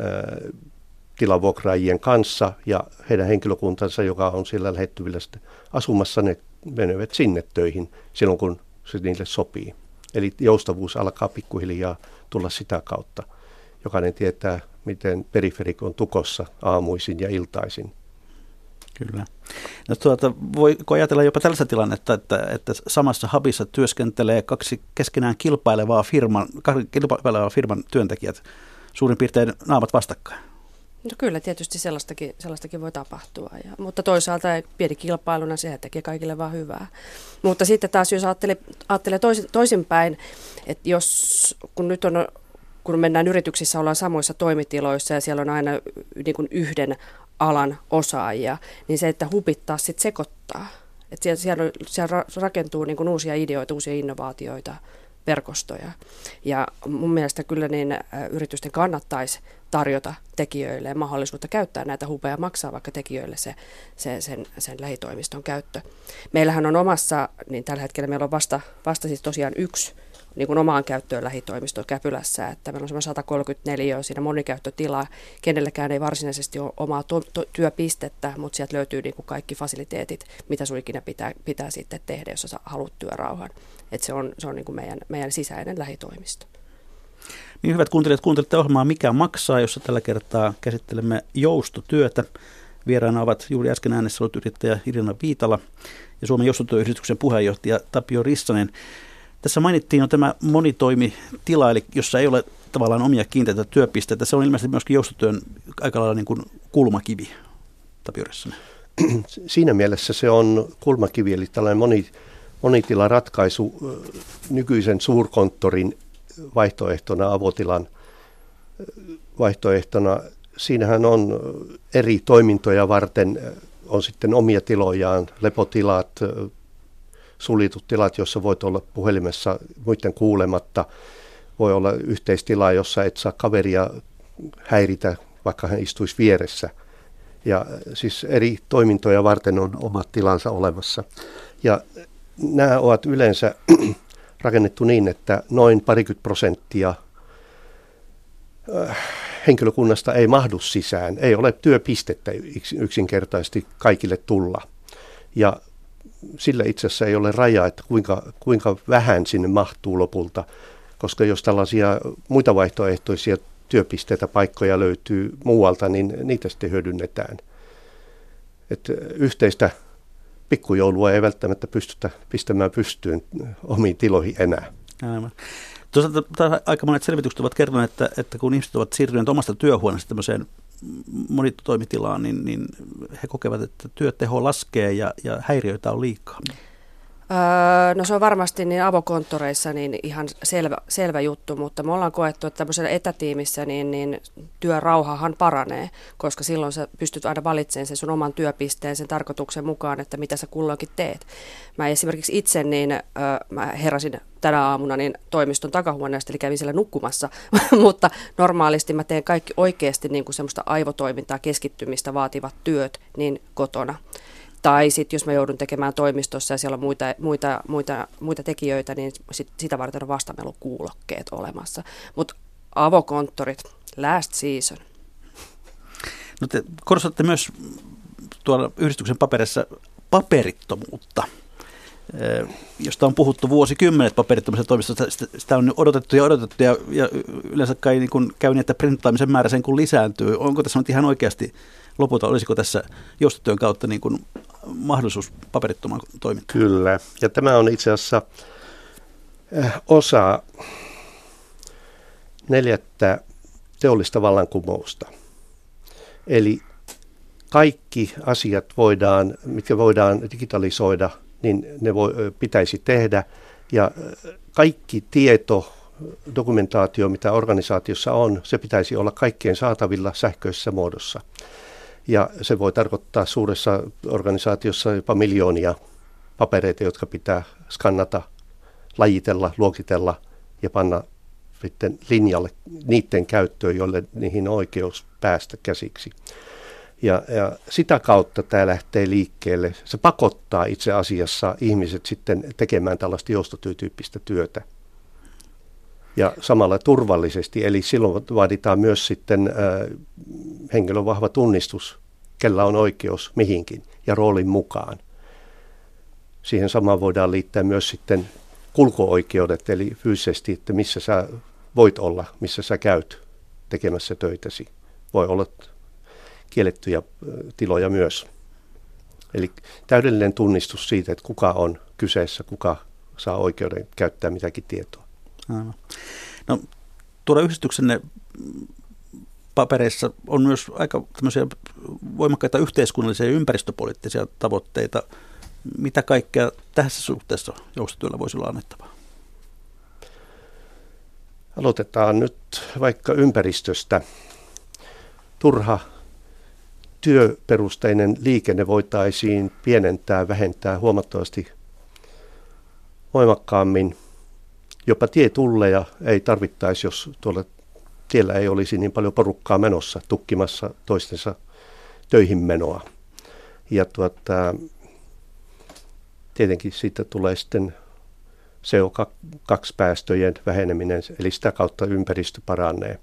tilavuokraajien kanssa ja heidän henkilökuntansa, joka on siellä lähettyvillä asumassa, ne menevät sinne töihin silloin, kun se niille sopii. Eli joustavuus alkaa pikkuhiljaa tulla sitä kautta. Jokainen tietää, miten periferik on tukossa aamuisin ja iltaisin. Kyllä. No tuota, voiko ajatella jopa tällaista tilannetta, että, että samassa hubissa työskentelee kaksi keskenään kilpailevaa firman, kilpailevaa firman työntekijät, suurin piirtein naamat vastakkain? No kyllä, tietysti sellaistakin, sellaistakin voi tapahtua, ja, mutta toisaalta pieni kilpailuna se tekee kaikille vaan hyvää. Mutta sitten taas jos ajattelee, ajattelee toisin, toisinpäin, että jos kun nyt on kun mennään yrityksissä, ollaan samoissa toimitiloissa ja siellä on aina niin kuin yhden alan osaajia, niin se, että hupittaa sitten sekoittaa. Että siellä, siellä, siellä rakentuu niin kuin uusia ideoita, uusia innovaatioita, verkostoja. Ja mun mielestä kyllä niin yritysten kannattaisi tarjota tekijöille mahdollisuutta käyttää näitä hupeja ja maksaa vaikka tekijöille se, se, sen, sen lähitoimiston käyttö. Meillähän on omassa, niin tällä hetkellä meillä on vasta, vasta siis tosiaan yksi niin kuin omaan käyttöön lähitoimisto Käpylässä, että meillä on semmoinen 134 siinä monikäyttötilaa. Kenellekään ei varsinaisesti ole omaa to- to- työpistettä, mutta sieltä löytyy niin kuin kaikki fasiliteetit, mitä sun ikinä pitää, pitää sitten tehdä, jos sä haluat työrauhan. Että se on, se on niin kuin meidän, meidän sisäinen lähitoimisto. Niin hyvät kuuntelijat, kuuntelette ohjelmaa Mikä maksaa, jossa tällä kertaa käsittelemme joustotyötä. Vieraana ovat juuri äsken äänessä ollut yrittäjä Irina Viitala ja Suomen joustotyöyhdistyksen puheenjohtaja Tapio Rissanen. Tässä mainittiin jo tämä monitoimitila, eli jossa ei ole tavallaan omia kiinteitä työpisteitä. Se on ilmeisesti myöskin joustotyön aika lailla niin kuin kulmakivi, Tapio Rissanen. Siinä mielessä se on kulmakivi, eli tällainen moni, monitilaраtkaisu nykyisen suurkonttorin vaihtoehtona, avotilan vaihtoehtona. Siinähän on eri toimintoja varten, on sitten omia tilojaan, lepotilat, suljetut tilat, jossa voit olla puhelimessa muiden kuulematta. Voi olla yhteistila, jossa et saa kaveria häiritä, vaikka hän istuisi vieressä. Ja siis eri toimintoja varten on omat tilansa olemassa. Ja nämä ovat yleensä rakennettu niin, että noin parikymmentä prosenttia äh, henkilökunnasta ei mahdu sisään. Ei ole työpistettä yksinkertaisesti kaikille tulla. Ja sillä itse asiassa ei ole rajaa, että kuinka, kuinka vähän sinne mahtuu lopulta, koska jos tällaisia muita vaihtoehtoisia työpisteitä, paikkoja löytyy muualta, niin niitä sitten hyödynnetään. Että yhteistä pikkujoulua ei välttämättä pystytä pistämään pystyyn omiin tiloihin enää. Aivan. Toisaalta aika monet selvitykset ovat kertoneet, että, että kun ihmiset ovat siirtyneet omasta työhuoneesta tämmöiseen monitoimitilaan, niin, niin he kokevat, että työteho laskee ja, ja häiriöitä on liikaa. Öö, no se on varmasti niin avokonttoreissa niin ihan selvä, selvä juttu, mutta me ollaan koettu, että tämmöisellä etätiimissä niin, niin työrauhahan paranee, koska silloin sä pystyt aina valitsemaan sen sun oman työpisteen sen tarkoituksen mukaan, että mitä sä kulloinkin teet. Mä esimerkiksi itse niin, öö, mä heräsin tänä aamuna niin toimiston takahuoneesta, eli kävin siellä nukkumassa, mutta normaalisti mä teen kaikki oikeasti niin kuin semmoista aivotoimintaa, keskittymistä vaativat työt niin kotona. Tai sitten jos mä joudun tekemään toimistossa ja siellä on muita, muita, muita, muita tekijöitä, niin sit, sitä varten on vastamelukuulokkeet olemassa. Mutta avokonttorit, last season. No te korostatte myös tuolla yhdistyksen paperissa paperittomuutta josta on puhuttu vuosikymmenet paperittomista toimistosta. Sitä on odotettu ja odotettu ja, ja yleensä kai niin käy niin, että printtaamisen määrä sen kun lisääntyy. Onko tässä nyt ihan oikeasti lopulta, olisiko tässä joustotyön kautta niin kuin mahdollisuus paperittomaan toimintaan? Kyllä, ja tämä on itse asiassa äh, osa neljättä teollista vallankumousta. Eli kaikki asiat voidaan, mitkä voidaan digitalisoida, niin ne voi, pitäisi tehdä. Ja kaikki tieto, dokumentaatio, mitä organisaatiossa on, se pitäisi olla kaikkien saatavilla sähköisessä muodossa. Ja se voi tarkoittaa suuressa organisaatiossa jopa miljoonia papereita, jotka pitää skannata, lajitella, luokitella ja panna sitten linjalle niiden käyttöön, joille niihin on oikeus päästä käsiksi. Ja, ja sitä kautta tämä lähtee liikkeelle. Se pakottaa itse asiassa ihmiset sitten tekemään tällaista joustotyyppistä työtä. Ja samalla turvallisesti, eli silloin vaaditaan myös sitten henkilön vahva tunnistus, kellä on oikeus mihinkin ja roolin mukaan. Siihen samaan voidaan liittää myös sitten kulko-oikeudet, eli fyysisesti, että missä sä voit olla, missä sä käyt tekemässä töitäsi. Voi olla kiellettyjä tiloja myös. Eli täydellinen tunnistus siitä, että kuka on kyseessä, kuka saa oikeuden käyttää mitäkin tietoa. Aivan. No, tuolla yhdistyksenne papereissa on myös aika tämmöisiä voimakkaita yhteiskunnallisia ja ympäristöpoliittisia tavoitteita. Mitä kaikkea tässä suhteessa joustotyöllä voisi olla annettavaa? Aloitetaan nyt vaikka ympäristöstä. Turha työperusteinen liikenne voitaisiin pienentää, vähentää huomattavasti voimakkaammin. Jopa tietulleja ei tarvittaisi, jos tuolla tiellä ei olisi niin paljon porukkaa menossa, tukkimassa toistensa töihin menoa. Ja tuota, tietenkin siitä tulee sitten CO2-päästöjen väheneminen, eli sitä kautta ympäristö paranee.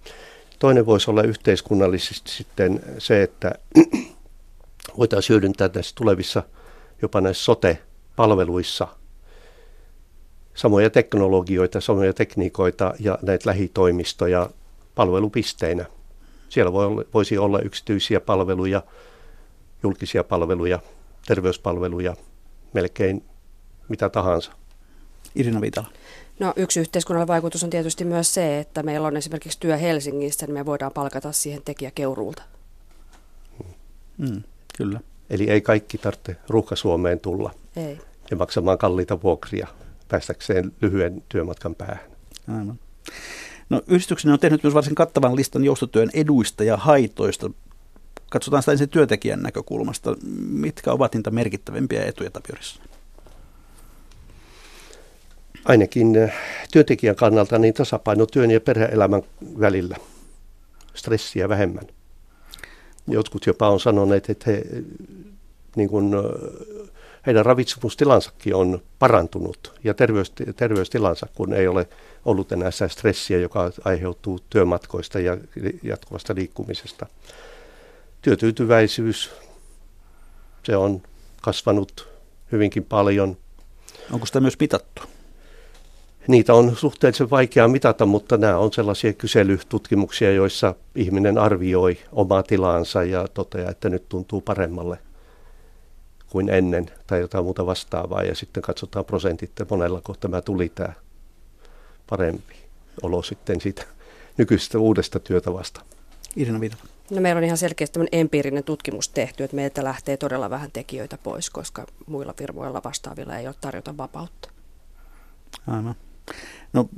Toinen voisi olla yhteiskunnallisesti sitten se, että voitaisiin hyödyntää näissä tulevissa jopa näissä sote-palveluissa samoja teknologioita, samoja tekniikoita ja näitä lähitoimistoja palvelupisteinä. Siellä voi olla, voisi olla yksityisiä palveluja, julkisia palveluja, terveyspalveluja, melkein mitä tahansa. Irina Viitala. No yksi yhteiskunnallinen vaikutus on tietysti myös se, että meillä on esimerkiksi työ Helsingissä, niin me voidaan palkata siihen tekijä Keuruulta. Mm, kyllä. Eli ei kaikki tarvitse ruuhka-Suomeen tulla ei. ja maksamaan kalliita vuokria päästäkseen lyhyen työmatkan päähän. Aivan. No, yhdistyksen on tehnyt myös varsin kattavan listan joustotyön eduista ja haitoista. Katsotaan sitä ensin työntekijän näkökulmasta. Mitkä ovat niitä merkittävimpiä etuja Tapiorissa? ainakin eh, työntekijän kannalta niin tasapaino työn ja perheelämän välillä. Stressiä vähemmän. Jotkut jopa on sanoneet, että he, niin kuin, eh, heidän ravitsemustilansakin on parantunut ja terveys, terveystilansa, kun ei ole ollut enää sitä stressiä, joka aiheutuu työmatkoista ja jatkuvasta liikkumisesta. Työtyytyväisyys, se on kasvanut hyvinkin paljon. Onko sitä myös mitattu? Niitä on suhteellisen vaikea mitata, mutta nämä on sellaisia kyselytutkimuksia, joissa ihminen arvioi omaa tilaansa ja toteaa, että nyt tuntuu paremmalle kuin ennen tai jotain muuta vastaavaa ja sitten katsotaan prosentit, että monella kohtaa tämä tuli tämä parempi olo sitten siitä nykyisestä uudesta työtavasta. Irina Viitala. No meillä on ihan selkeästi empiirinen tutkimus tehty, että meiltä lähtee todella vähän tekijöitä pois, koska muilla firmoilla vastaavilla ei ole tarjota vapautta. Aivan. No,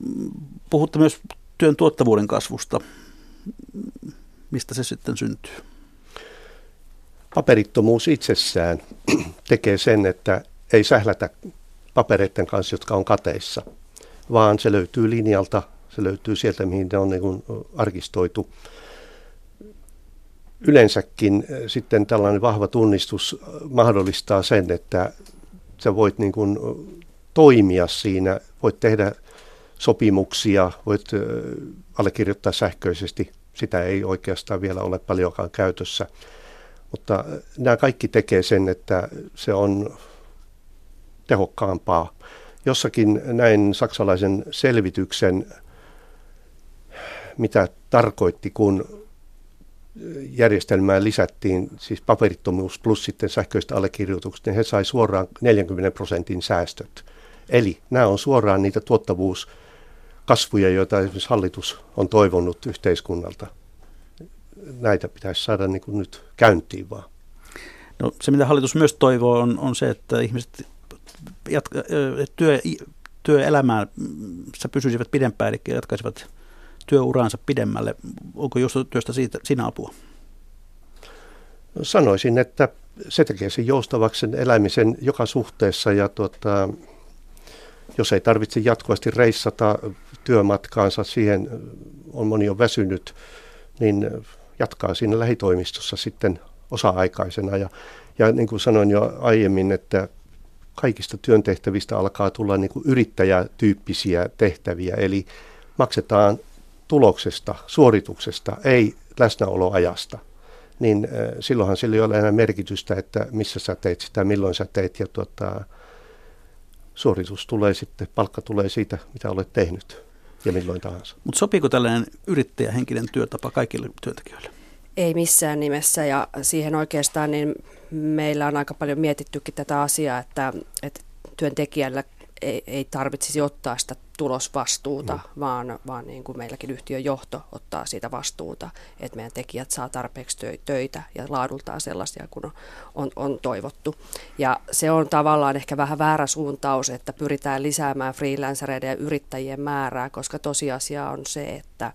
puhutte myös työn tuottavuuden kasvusta. Mistä se sitten syntyy? Paperittomuus itsessään tekee sen, että ei sählätä papereiden kanssa, jotka on kateissa, vaan se löytyy linjalta, se löytyy sieltä, mihin ne on niin kuin arkistoitu. Yleensäkin sitten tällainen vahva tunnistus mahdollistaa sen, että sä voit niin kuin toimia siinä, voit tehdä sopimuksia, voit allekirjoittaa sähköisesti. Sitä ei oikeastaan vielä ole paljonkaan käytössä. Mutta nämä kaikki tekee sen, että se on tehokkaampaa. Jossakin näin saksalaisen selvityksen, mitä tarkoitti, kun järjestelmään lisättiin siis paperittomuus plus sitten sähköistä allekirjoitukset, niin he sai suoraan 40 prosentin säästöt. Eli nämä on suoraan niitä tuottavuuskasvuja, joita esimerkiksi hallitus on toivonut yhteiskunnalta. Näitä pitäisi saada niin kuin nyt käyntiin vaan. No, se, mitä hallitus myös toivoo, on, on se, että ihmiset jatka, työ, työelämään pysyisivät pidempään, eli jatkaisivat työuraansa pidemmälle. Onko joustotyöstä siitä, siinä apua? No, sanoisin, että se tekee sen joustavaksi sen elämisen joka suhteessa ja tuota, jos ei tarvitse jatkuvasti reissata työmatkaansa, siihen on moni on väsynyt, niin jatkaa siinä lähitoimistossa sitten osa-aikaisena. Ja, ja niin kuin sanoin jo aiemmin, että kaikista työntehtävistä alkaa tulla niin kuin yrittäjätyyppisiä tehtäviä, eli maksetaan tuloksesta, suorituksesta, ei läsnäoloajasta, niin silloinhan sillä ei ole enää merkitystä, että missä sä teet sitä, milloin sä teet, ja tuota, suoritus tulee sitten, palkka tulee siitä, mitä olet tehnyt ja milloin tahansa. Mutta sopiiko tällainen yrittäjähenkinen työtapa kaikille työntekijöille? Ei missään nimessä ja siihen oikeastaan niin meillä on aika paljon mietittykin tätä asiaa, että, että työntekijällä ei, ei tarvitsisi ottaa sitä tulosvastuuta, mm. vaan, vaan niin kuin meilläkin yhtiön johto ottaa siitä vastuuta, että meidän tekijät saa tarpeeksi töitä ja laadultaan sellaisia kuin on, on, on toivottu. Ja se on tavallaan ehkä vähän väärä suuntaus, että pyritään lisäämään freelancereiden ja yrittäjien määrää, koska tosiasia on se, että,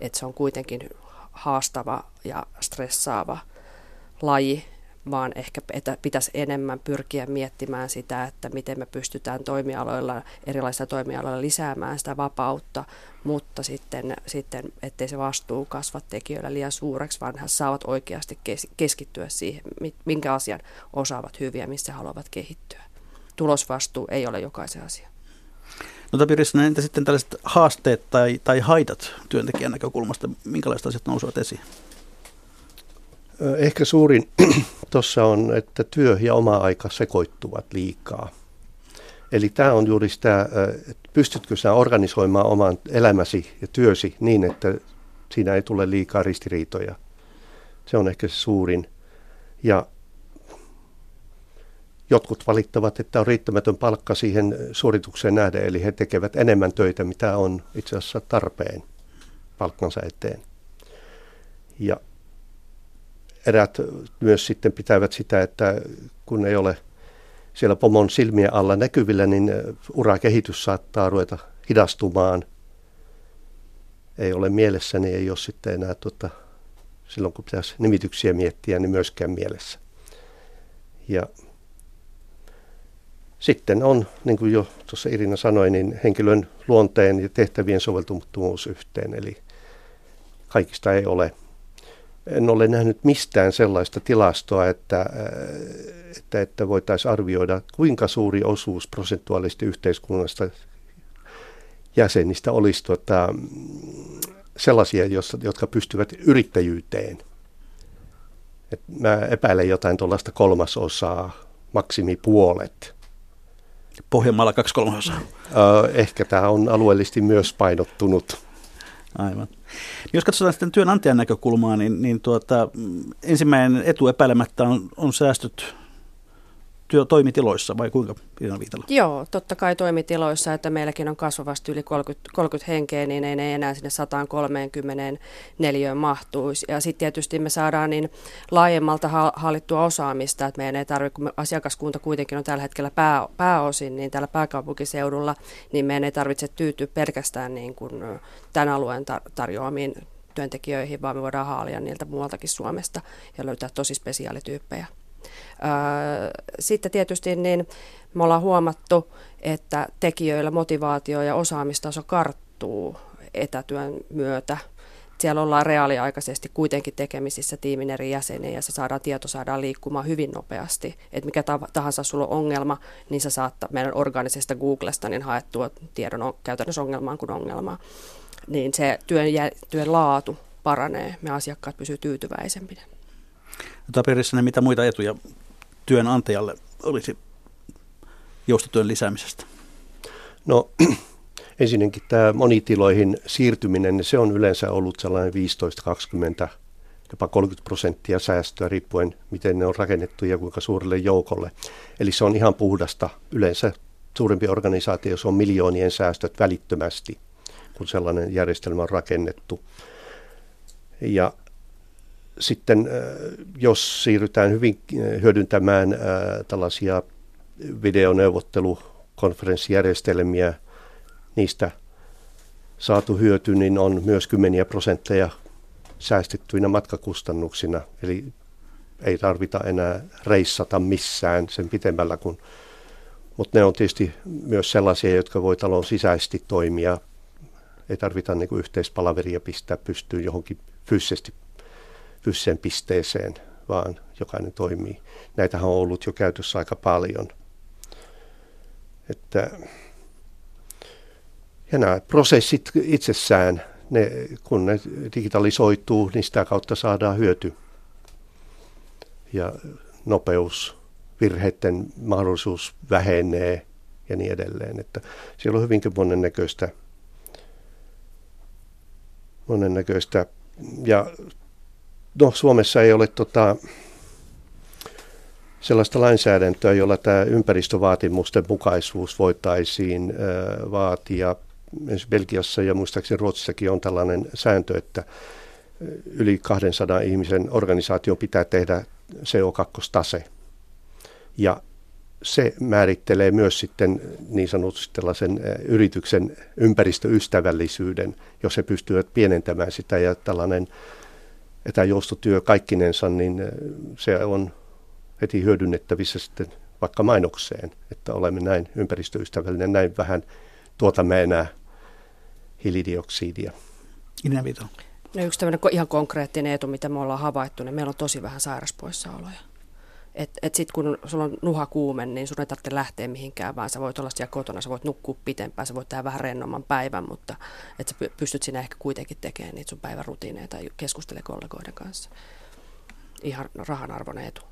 että se on kuitenkin haastava ja stressaava laji vaan ehkä pitäisi enemmän pyrkiä miettimään sitä, että miten me pystytään toimialoilla, erilaisilla toimialoilla lisäämään sitä vapautta, mutta sitten, sitten ettei se vastuu kasva tekijöillä liian suureksi, vaan he saavat oikeasti keskittyä siihen, minkä asian osaavat hyviä missä haluavat kehittyä. Tulosvastuu ei ole jokaisen asia. No Tapirissa, entä sitten tällaiset haasteet tai, tai haitat työntekijän näkökulmasta, minkälaiset asiat nousevat esiin? Ehkä suurin tuossa on, että työ ja oma aika sekoittuvat liikaa. Eli tämä on juuri sitä, että pystytkö sinä organisoimaan oman elämäsi ja työsi niin, että siinä ei tule liikaa ristiriitoja. Se on ehkä se suurin. Ja jotkut valittavat, että on riittämätön palkka siihen suoritukseen nähden, eli he tekevät enemmän töitä, mitä on itse asiassa tarpeen palkkansa eteen. Ja erät myös sitten pitävät sitä, että kun ei ole siellä pomon silmien alla näkyvillä, niin urakehitys saattaa ruveta hidastumaan. Ei ole mielessä, niin ei ole sitten enää tuota, silloin kun pitäisi nimityksiä miettiä, niin myöskään mielessä. Ja sitten on, niin kuin jo tuossa Irina sanoi, niin henkilön luonteen ja tehtävien soveltumattomuus yhteen. Eli kaikista ei ole en ole nähnyt mistään sellaista tilastoa, että, äh, että, että voitaisiin arvioida, kuinka suuri osuus prosentuaalisesti yhteiskunnasta jäsenistä olisi tuota, sellaisia, jotka pystyvät yrittäjyyteen. Et mä epäilen jotain tuollaista kolmasosaa, maksimi puolet. Pohjanmaalla kaksi kolmasosaa. Ehkä tämä on alueellisesti myös painottunut. Aivan. Jos katsotaan sitten työnantajan näkökulmaa, niin, niin tuota, ensimmäinen etu epäilemättä on, on säästöt työtoimitiloissa vai kuinka Iina Viitala? Joo, totta kai toimitiloissa, että meilläkin on kasvavasti yli 30, 30 henkeä, niin ei ne enää sinne 130 neliöön mahtuisi. Ja sitten tietysti me saadaan niin laajemmalta hallittua osaamista, että meidän ei tarvitse, kun asiakaskunta kuitenkin on tällä hetkellä pää, pääosin, niin täällä pääkaupunkiseudulla, niin meidän ei tarvitse tyytyä pelkästään niin kuin tämän alueen tar- tarjoamiin työntekijöihin, vaan me voidaan haalia niiltä muualtakin Suomesta ja löytää tosi spesiaalityyppejä. Sitten tietysti niin me ollaan huomattu, että tekijöillä motivaatio ja osaamistaso karttuu etätyön myötä. Siellä ollaan reaaliaikaisesti kuitenkin tekemisissä tiimin eri jäseniä ja se saadaan, tieto saadaan liikkumaan hyvin nopeasti. Että mikä tahansa sulla on ongelma, niin sä saat meidän organisesta Googlesta niin haettua tiedon käytännössä ongelmaan kuin ongelmaa. Niin se työn, työn laatu paranee, me asiakkaat pysyvät tyytyväisempinä. Tapirissa mitä muita etuja työnantajalle olisi joustotyön lisäämisestä? No ensinnäkin tämä monitiloihin siirtyminen, niin se on yleensä ollut sellainen 15-20 jopa 30 prosenttia säästöä riippuen, miten ne on rakennettu ja kuinka suurelle joukolle. Eli se on ihan puhdasta. Yleensä suurempi organisaatio, jos on miljoonien säästöt välittömästi, kun sellainen järjestelmä on rakennettu. Ja sitten äh, jos siirrytään hyvin äh, hyödyntämään äh, tällaisia videoneuvottelukonferenssijärjestelmiä, niistä saatu hyöty niin on myös kymmeniä prosentteja säästettyinä matkakustannuksina. Eli ei tarvita enää reissata missään sen pitemmällä kuin mutta ne on tietysti myös sellaisia, jotka voi talon sisäisesti toimia. Ei tarvita niin yhteispalaveria pistää pystyyn johonkin fyysisesti fyysiseen pisteeseen, vaan jokainen toimii. Näitähän on ollut jo käytössä aika paljon. Että, ja nämä prosessit itsessään, ne, kun ne digitalisoituu, niin sitä kautta saadaan hyöty. Ja nopeus, virheiden mahdollisuus vähenee ja niin edelleen. Että siellä on hyvinkin monennäköistä, monennäköistä ja no, Suomessa ei ole tota, sellaista lainsäädäntöä, jolla tämä ympäristövaatimusten mukaisuus voitaisiin äh, vaatia. Esimerkiksi Belgiassa ja muistaakseni Ruotsissakin on tällainen sääntö, että yli 200 ihmisen organisaation pitää tehdä CO2-tase. Ja se määrittelee myös sitten niin sanotusti tällaisen yrityksen ympäristöystävällisyyden, jos he pystyvät pienentämään sitä ja tällainen etäjoustotyö kaikkinensa, niin eh, se on heti hyödynnettävissä sitten vaikka mainokseen, että olemme näin ympäristöystävällinen, näin vähän tuotamme enää hiilidioksidia. Inä Vito. No yksi tämmöinen ihan konkreettinen etu, mitä me ollaan havaittu, niin meillä on tosi vähän sairaspoissaoloja. Että et sitten kun sulla on nuha kuume, niin sun ei tarvitse lähteä mihinkään, vaan sä voit olla siellä kotona, sä voit nukkua pitempään, sä voit tehdä vähän rennomman päivän, mutta että sä pystyt sinä ehkä kuitenkin tekemään niitä sun päivän rutiineja tai keskustele kollegoiden kanssa. Ihan rahanarvoinen etu.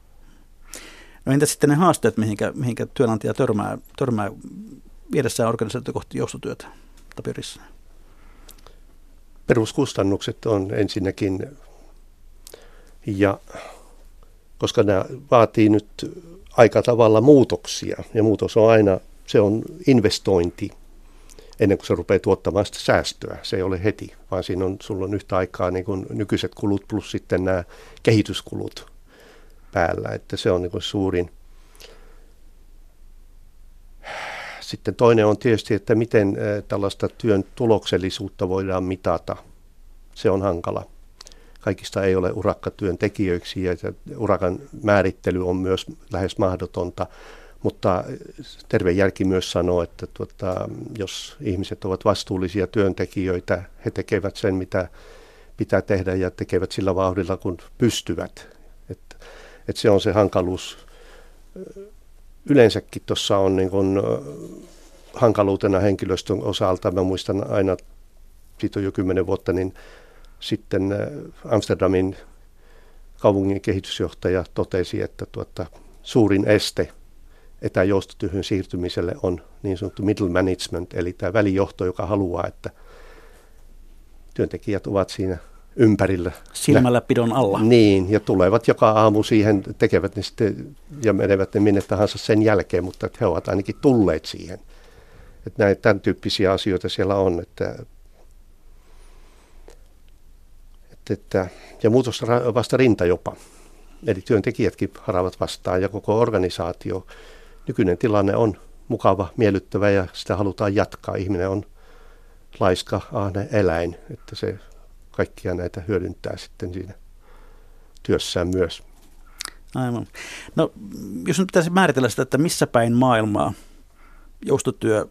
No entä sitten ne haasteet, mihinkä, mihinkä työnantaja törmää, törmää viedessään organisaatio kohti joustotyötä Tapirissa? Peruskustannukset on ensinnäkin ja koska nämä vaatii nyt aika tavalla muutoksia. Ja muutos on aina, se on investointi ennen kuin se rupeaa tuottamaan sitä säästöä. Se ei ole heti, vaan siinä on, sulla on yhtä aikaa niin kuin nykyiset kulut plus sitten nämä kehityskulut päällä. Että se on niin kuin suurin. Sitten toinen on tietysti, että miten tällaista työn tuloksellisuutta voidaan mitata. Se on hankala kaikista ei ole urakkatyöntekijöiksi ja urakan määrittely on myös lähes mahdotonta. Mutta terve järki myös sanoo, että tuota, jos ihmiset ovat vastuullisia työntekijöitä, he tekevät sen, mitä pitää tehdä ja tekevät sillä vauhdilla, kun pystyvät. Et, et se on se hankaluus. Yleensäkin tuossa on niin kun, hankaluutena henkilöstön osalta. Mä muistan aina, siitä on jo kymmenen vuotta, niin sitten äh, Amsterdamin kaupungin kehitysjohtaja totesi, että tuota, suurin este etäjoustotyöhön siirtymiselle on niin sanottu middle management, eli tämä välijohto, joka haluaa, että työntekijät ovat siinä ympärillä. Silmälläpidon alla. Niin, ja tulevat joka aamu siihen, tekevät ne sitten ja menevät ne minne tahansa sen jälkeen, mutta että he ovat ainakin tulleet siihen. Että näin, tämän tyyppisiä asioita siellä on. Että, että, ja muutos vasta rinta jopa. Eli työntekijätkin haravat vastaan ja koko organisaatio. Nykyinen tilanne on mukava, miellyttävä ja sitä halutaan jatkaa. Ihminen on laiska, ahne eläin, että se kaikkia näitä hyödyntää sitten siinä työssään myös. Aivan. No, jos nyt pitäisi määritellä sitä, että missä päin maailmaa joustotyö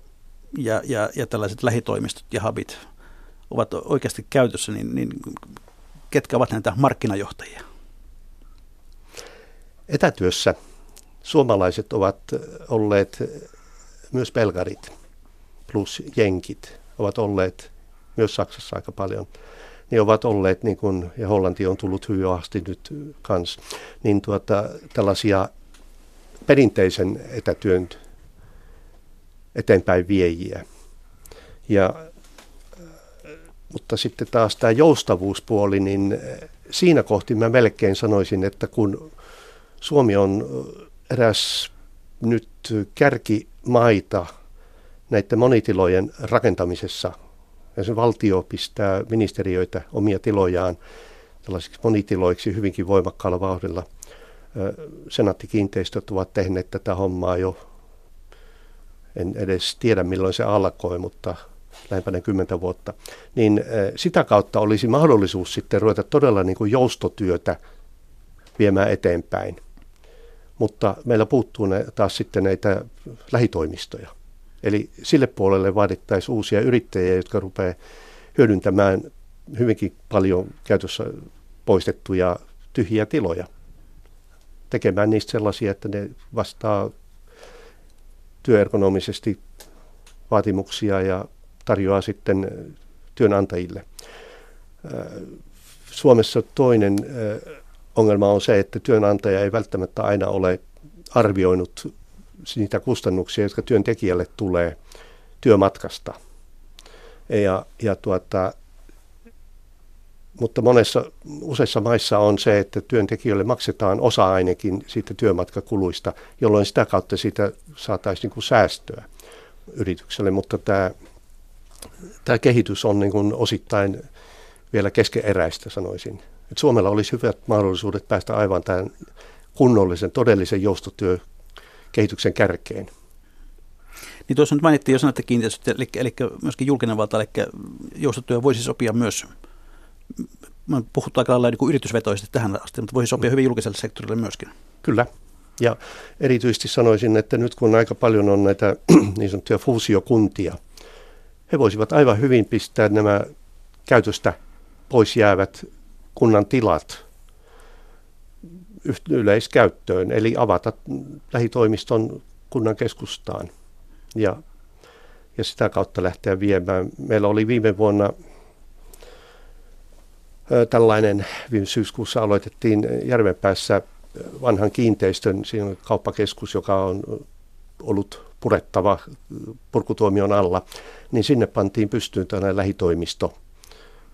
ja, ja, ja tällaiset lähitoimistot ja habit ovat oikeasti käytössä, niin, niin ketkä ovat näitä markkinajohtajia? Etätyössä suomalaiset ovat olleet myös belgarit plus jenkit ovat olleet myös Saksassa aika paljon – niin ovat olleet, niin kuin, ja Hollanti on tullut hyvin asti nyt kans, niin tuota, tällaisia perinteisen etätyön eteenpäin viejiä. Ja, mutta sitten taas tämä joustavuuspuoli, niin siinä kohti mä melkein sanoisin, että kun Suomi on eräs nyt kärkimaita näiden monitilojen rakentamisessa – ja se valtio pistää ministeriöitä omia tilojaan tällaisiksi monitiloiksi hyvinkin voimakkaalla vauhdilla. Senaattikiinteistöt ovat tehneet tätä hommaa jo, en edes tiedä milloin se alkoi, mutta lähempänä kymmentä vuotta, niin sitä kautta olisi mahdollisuus sitten ruveta todella niin kuin joustotyötä viemään eteenpäin. Mutta meillä puuttuu ne, taas sitten näitä lähitoimistoja. Eli sille puolelle vaadittaisiin uusia yrittäjiä, jotka rupeaa hyödyntämään hyvinkin paljon käytössä poistettuja tyhjiä tiloja. Tekemään niistä sellaisia, että ne vastaa työergonomisesti vaatimuksia ja tarjoaa sitten työnantajille. Suomessa toinen ongelma on se, että työnantaja ei välttämättä aina ole arvioinut niitä kustannuksia, jotka työntekijälle tulee työmatkasta. Ja, ja tuota, mutta monessa, useissa maissa on se, että työntekijöille maksetaan osa ainakin siitä työmatkakuluista, jolloin sitä kautta siitä saataisiin niin kuin säästöä yritykselle, mutta tämä, tämä kehitys on niin kuin osittain vielä keskeeräistä, sanoisin. Et Suomella olisi hyvät mahdollisuudet päästä aivan tämän kunnollisen, todellisen joustotyö kehityksen kärkeen. Niin tuossa nyt mainittiin jo sanat kiinteistöt, eli, eli myöskin julkinen valta, eli joustotyö voisi sopia myös, mä puhuttu aika lailla niin yritysvetoisesti tähän asti, mutta voisi sopia hyvin julkiselle sektorille myöskin. Kyllä, ja erityisesti sanoisin, että nyt kun aika paljon on näitä niin sanottuja fuusiokuntia, he voisivat aivan hyvin pistää nämä käytöstä pois jäävät kunnan tilat yleiskäyttöön, eli avata lähitoimiston kunnan keskustaan ja, ja sitä kautta lähteä viemään. Meillä oli viime vuonna tällainen, viime syyskuussa aloitettiin Järvenpäässä vanhan kiinteistön, siinä on kauppakeskus, joka on ollut purettava purkutuomion alla, niin sinne pantiin pystyyn tällainen lähitoimisto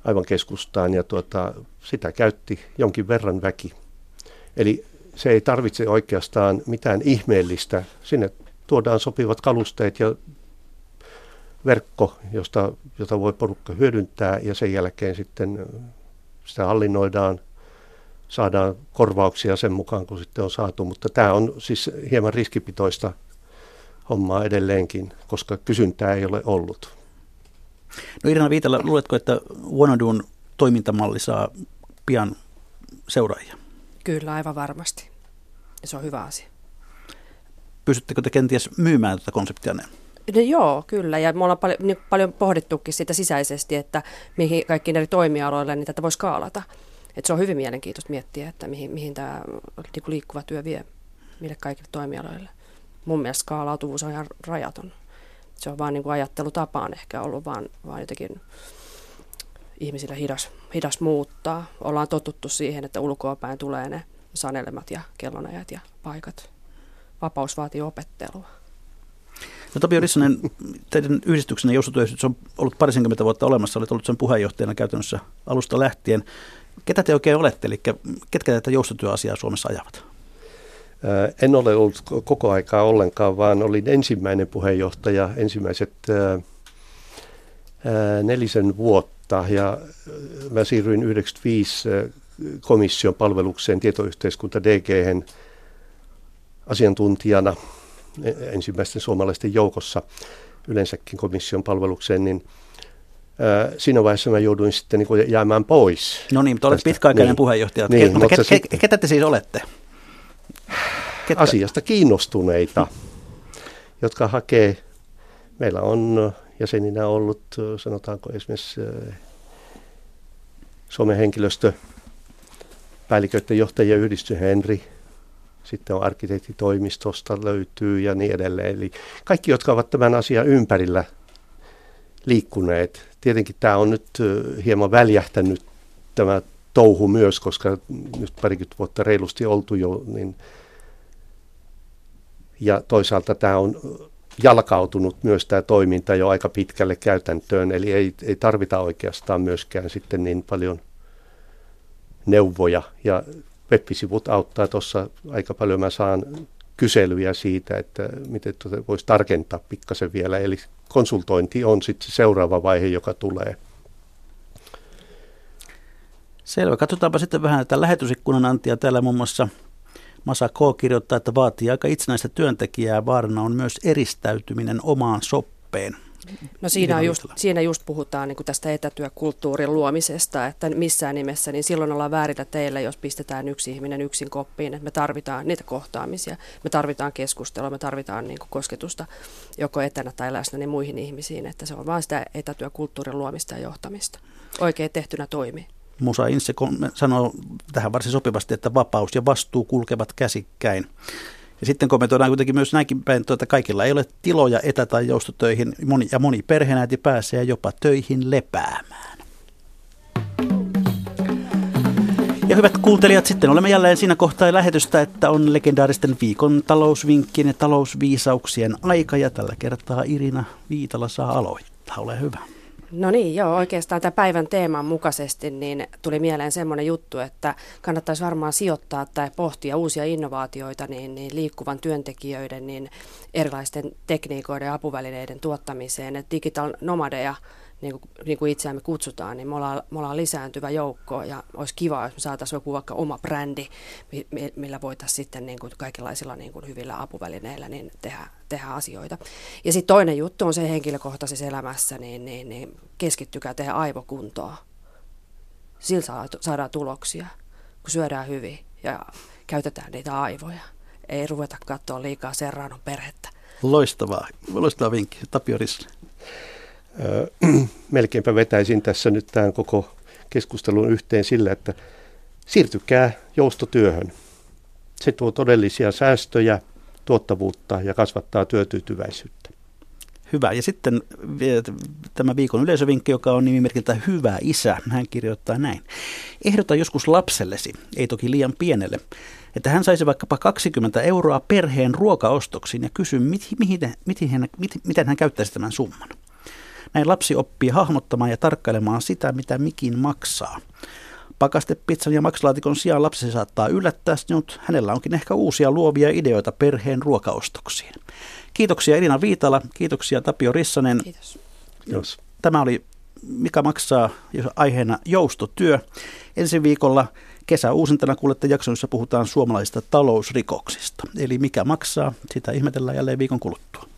aivan keskustaan ja tuota, sitä käytti jonkin verran väki. Eli se ei tarvitse oikeastaan mitään ihmeellistä. Sinne tuodaan sopivat kalusteet ja verkko, josta, jota voi porukka hyödyntää ja sen jälkeen sitten sitä hallinnoidaan, saadaan korvauksia sen mukaan, kun sitten on saatu. Mutta tämä on siis hieman riskipitoista hommaa edelleenkin, koska kysyntää ei ole ollut. No Irina Viitala, luuletko, että Wannadun toimintamalli saa pian seuraajia? Kyllä, aivan varmasti. Ja se on hyvä asia. Pystyttekö te kenties myymään tätä konseptia? No joo, kyllä. Ja me ollaan paljon, niin paljon pohdittukin sitä sisäisesti, että mihin kaikkiin eri toimialoille niin tätä voisi skaalata. Et se on hyvin mielenkiintoista miettiä, että mihin, mihin tämä niin liikkuva työ vie, mille kaikille toimialoille. Mun mielestä skaalautuvuus on ihan rajaton. Se on vaan niin kuin ajattelutapaan ehkä ollut vaan, vaan jotenkin ihmisillä hidas, hidas muuttaa. Ollaan totuttu siihen, että ulkoapäin tulee ne sanelemat ja kellonajat ja paikat. Vapaus vaatii opettelua. No Tapio Rissanen, teidän yhdistyksenne joustotyöyhdistys on ollut parisenkymmentä vuotta olemassa, olet ollut sen puheenjohtajana käytännössä alusta lähtien. Ketä te oikein olette, eli ketkä tätä joustotyöasiaa Suomessa ajavat? En ole ollut koko aikaa ollenkaan, vaan olin ensimmäinen puheenjohtaja ensimmäiset nelisen vuotta ja mä siirryin 95 komission palvelukseen tietoyhteiskunta DG asiantuntijana e, ensimmäisten suomalaisten joukossa yleensäkin komission palvelukseen, niin siinä vaiheessa mä jouduin sitten niin jäämään pois. No niin, mutta olet pitkäaikainen niin, puheenjohtaja. Niin, mutta ke, ke, ke, ketä te siis olette? Ketkä? Asiasta kiinnostuneita, jotka hakee, meillä on jäseninä ollut, sanotaanko esimerkiksi Suomen henkilöstö, päälliköiden johtajia yhdistys Henri, sitten on arkkitehtitoimistosta löytyy ja niin edelleen. Eli kaikki, jotka ovat tämän asian ympärillä liikkuneet. Tietenkin tämä on nyt hieman väljähtänyt tämä touhu myös, koska nyt parikymmentä vuotta reilusti oltu jo, niin ja toisaalta tämä on jalkautunut myös tämä toiminta jo aika pitkälle käytäntöön, eli ei, ei tarvita oikeastaan myöskään sitten niin paljon neuvoja. Ja web-sivut auttaa tuossa aika paljon. Mä saan kyselyjä siitä, että miten tuota voisi tarkentaa pikkasen vielä. Eli konsultointi on sitten se seuraava vaihe, joka tulee. Selvä. Katsotaanpa sitten vähän tätä lähetysikkunan antia. Täällä muun muassa Masa K. kirjoittaa, että vaatii aika itsenäistä työntekijää. Vaarana on myös eristäytyminen omaan soppeen. No siinä, just, siinä just puhutaan niin tästä etätyökulttuurin luomisesta, että missään nimessä, niin silloin ollaan väärillä teille, jos pistetään yksi ihminen yksin koppiin, että me tarvitaan niitä kohtaamisia, me tarvitaan keskustelua, me tarvitaan niin kuin kosketusta joko etänä tai läsnä niin muihin ihmisiin, että se on vain sitä etätyökulttuurin luomista ja johtamista. Oikein tehtynä toimii. Musa Inse sanoo tähän varsin sopivasti, että vapaus ja vastuu kulkevat käsikkäin. Ja sitten kommentoidaan kuitenkin myös näinkin päin, että kaikilla ei ole tiloja etä- tai joustotöihin moni, ja moni perheenäiti pääsee jopa töihin lepäämään. Ja hyvät kuuntelijat, sitten olemme jälleen siinä kohtaa lähetystä, että on legendaaristen viikon talousvinkkien ja talousviisauksien aika ja tällä kertaa Irina Viitala saa aloittaa. Ole hyvä. No niin, joo, oikeastaan tämän päivän teeman mukaisesti niin tuli mieleen semmoinen juttu, että kannattaisi varmaan sijoittaa tai pohtia uusia innovaatioita niin, niin liikkuvan työntekijöiden, niin erilaisten tekniikoiden ja apuvälineiden tuottamiseen. että digital nomadeja niin kuin, niin kuin itseämme kutsutaan, niin me ollaan, me ollaan lisääntyvä joukko ja olisi kiva, jos me saataisiin joku vaikka oma brändi, millä voitaisiin sitten niin kuin kaikenlaisilla niin kuin hyvillä apuvälineillä niin tehdä, tehdä asioita. Ja sitten toinen juttu on se henkilökohtaisessa elämässä, niin, niin, niin keskittykää tehdä aivokuntoa. Sillä saadaan tuloksia, kun syödään hyvin ja käytetään niitä aivoja. Ei ruveta katsoa liikaa Serranon perhettä. Loistavaa, loistava vinkki. Tapio Rissli melkeinpä vetäisin tässä nyt tämän koko keskustelun yhteen sillä, että siirtykää joustotyöhön. Se tuo todellisia säästöjä, tuottavuutta ja kasvattaa työtyytyväisyyttä. Hyvä. Ja sitten tämä viikon yleisövinkki, joka on nimimerkiltä Hyvä isä. Hän kirjoittaa näin. Ehdota joskus lapsellesi, ei toki liian pienelle, että hän saisi vaikkapa 20 euroa perheen ruokaostoksiin ja kysy, mihin, mihin, miten, miten hän käyttäisi tämän summan. Näin lapsi oppii hahmottamaan ja tarkkailemaan sitä, mitä mikin maksaa. Pakastepizzan ja maksalaatikon sijaan lapsi saattaa yllättää sinut. Hänellä onkin ehkä uusia luovia ideoita perheen ruokaostoksiin. Kiitoksia Elina Viitala, kiitoksia Tapio Rissanen. Kiitos. Kiitos. Tämä oli Mikä maksaa aiheena joustotyö. Ensi viikolla kesä uusintana kuulette jakson, jossa puhutaan suomalaisista talousrikoksista. Eli mikä maksaa, sitä ihmetellään jälleen viikon kuluttua.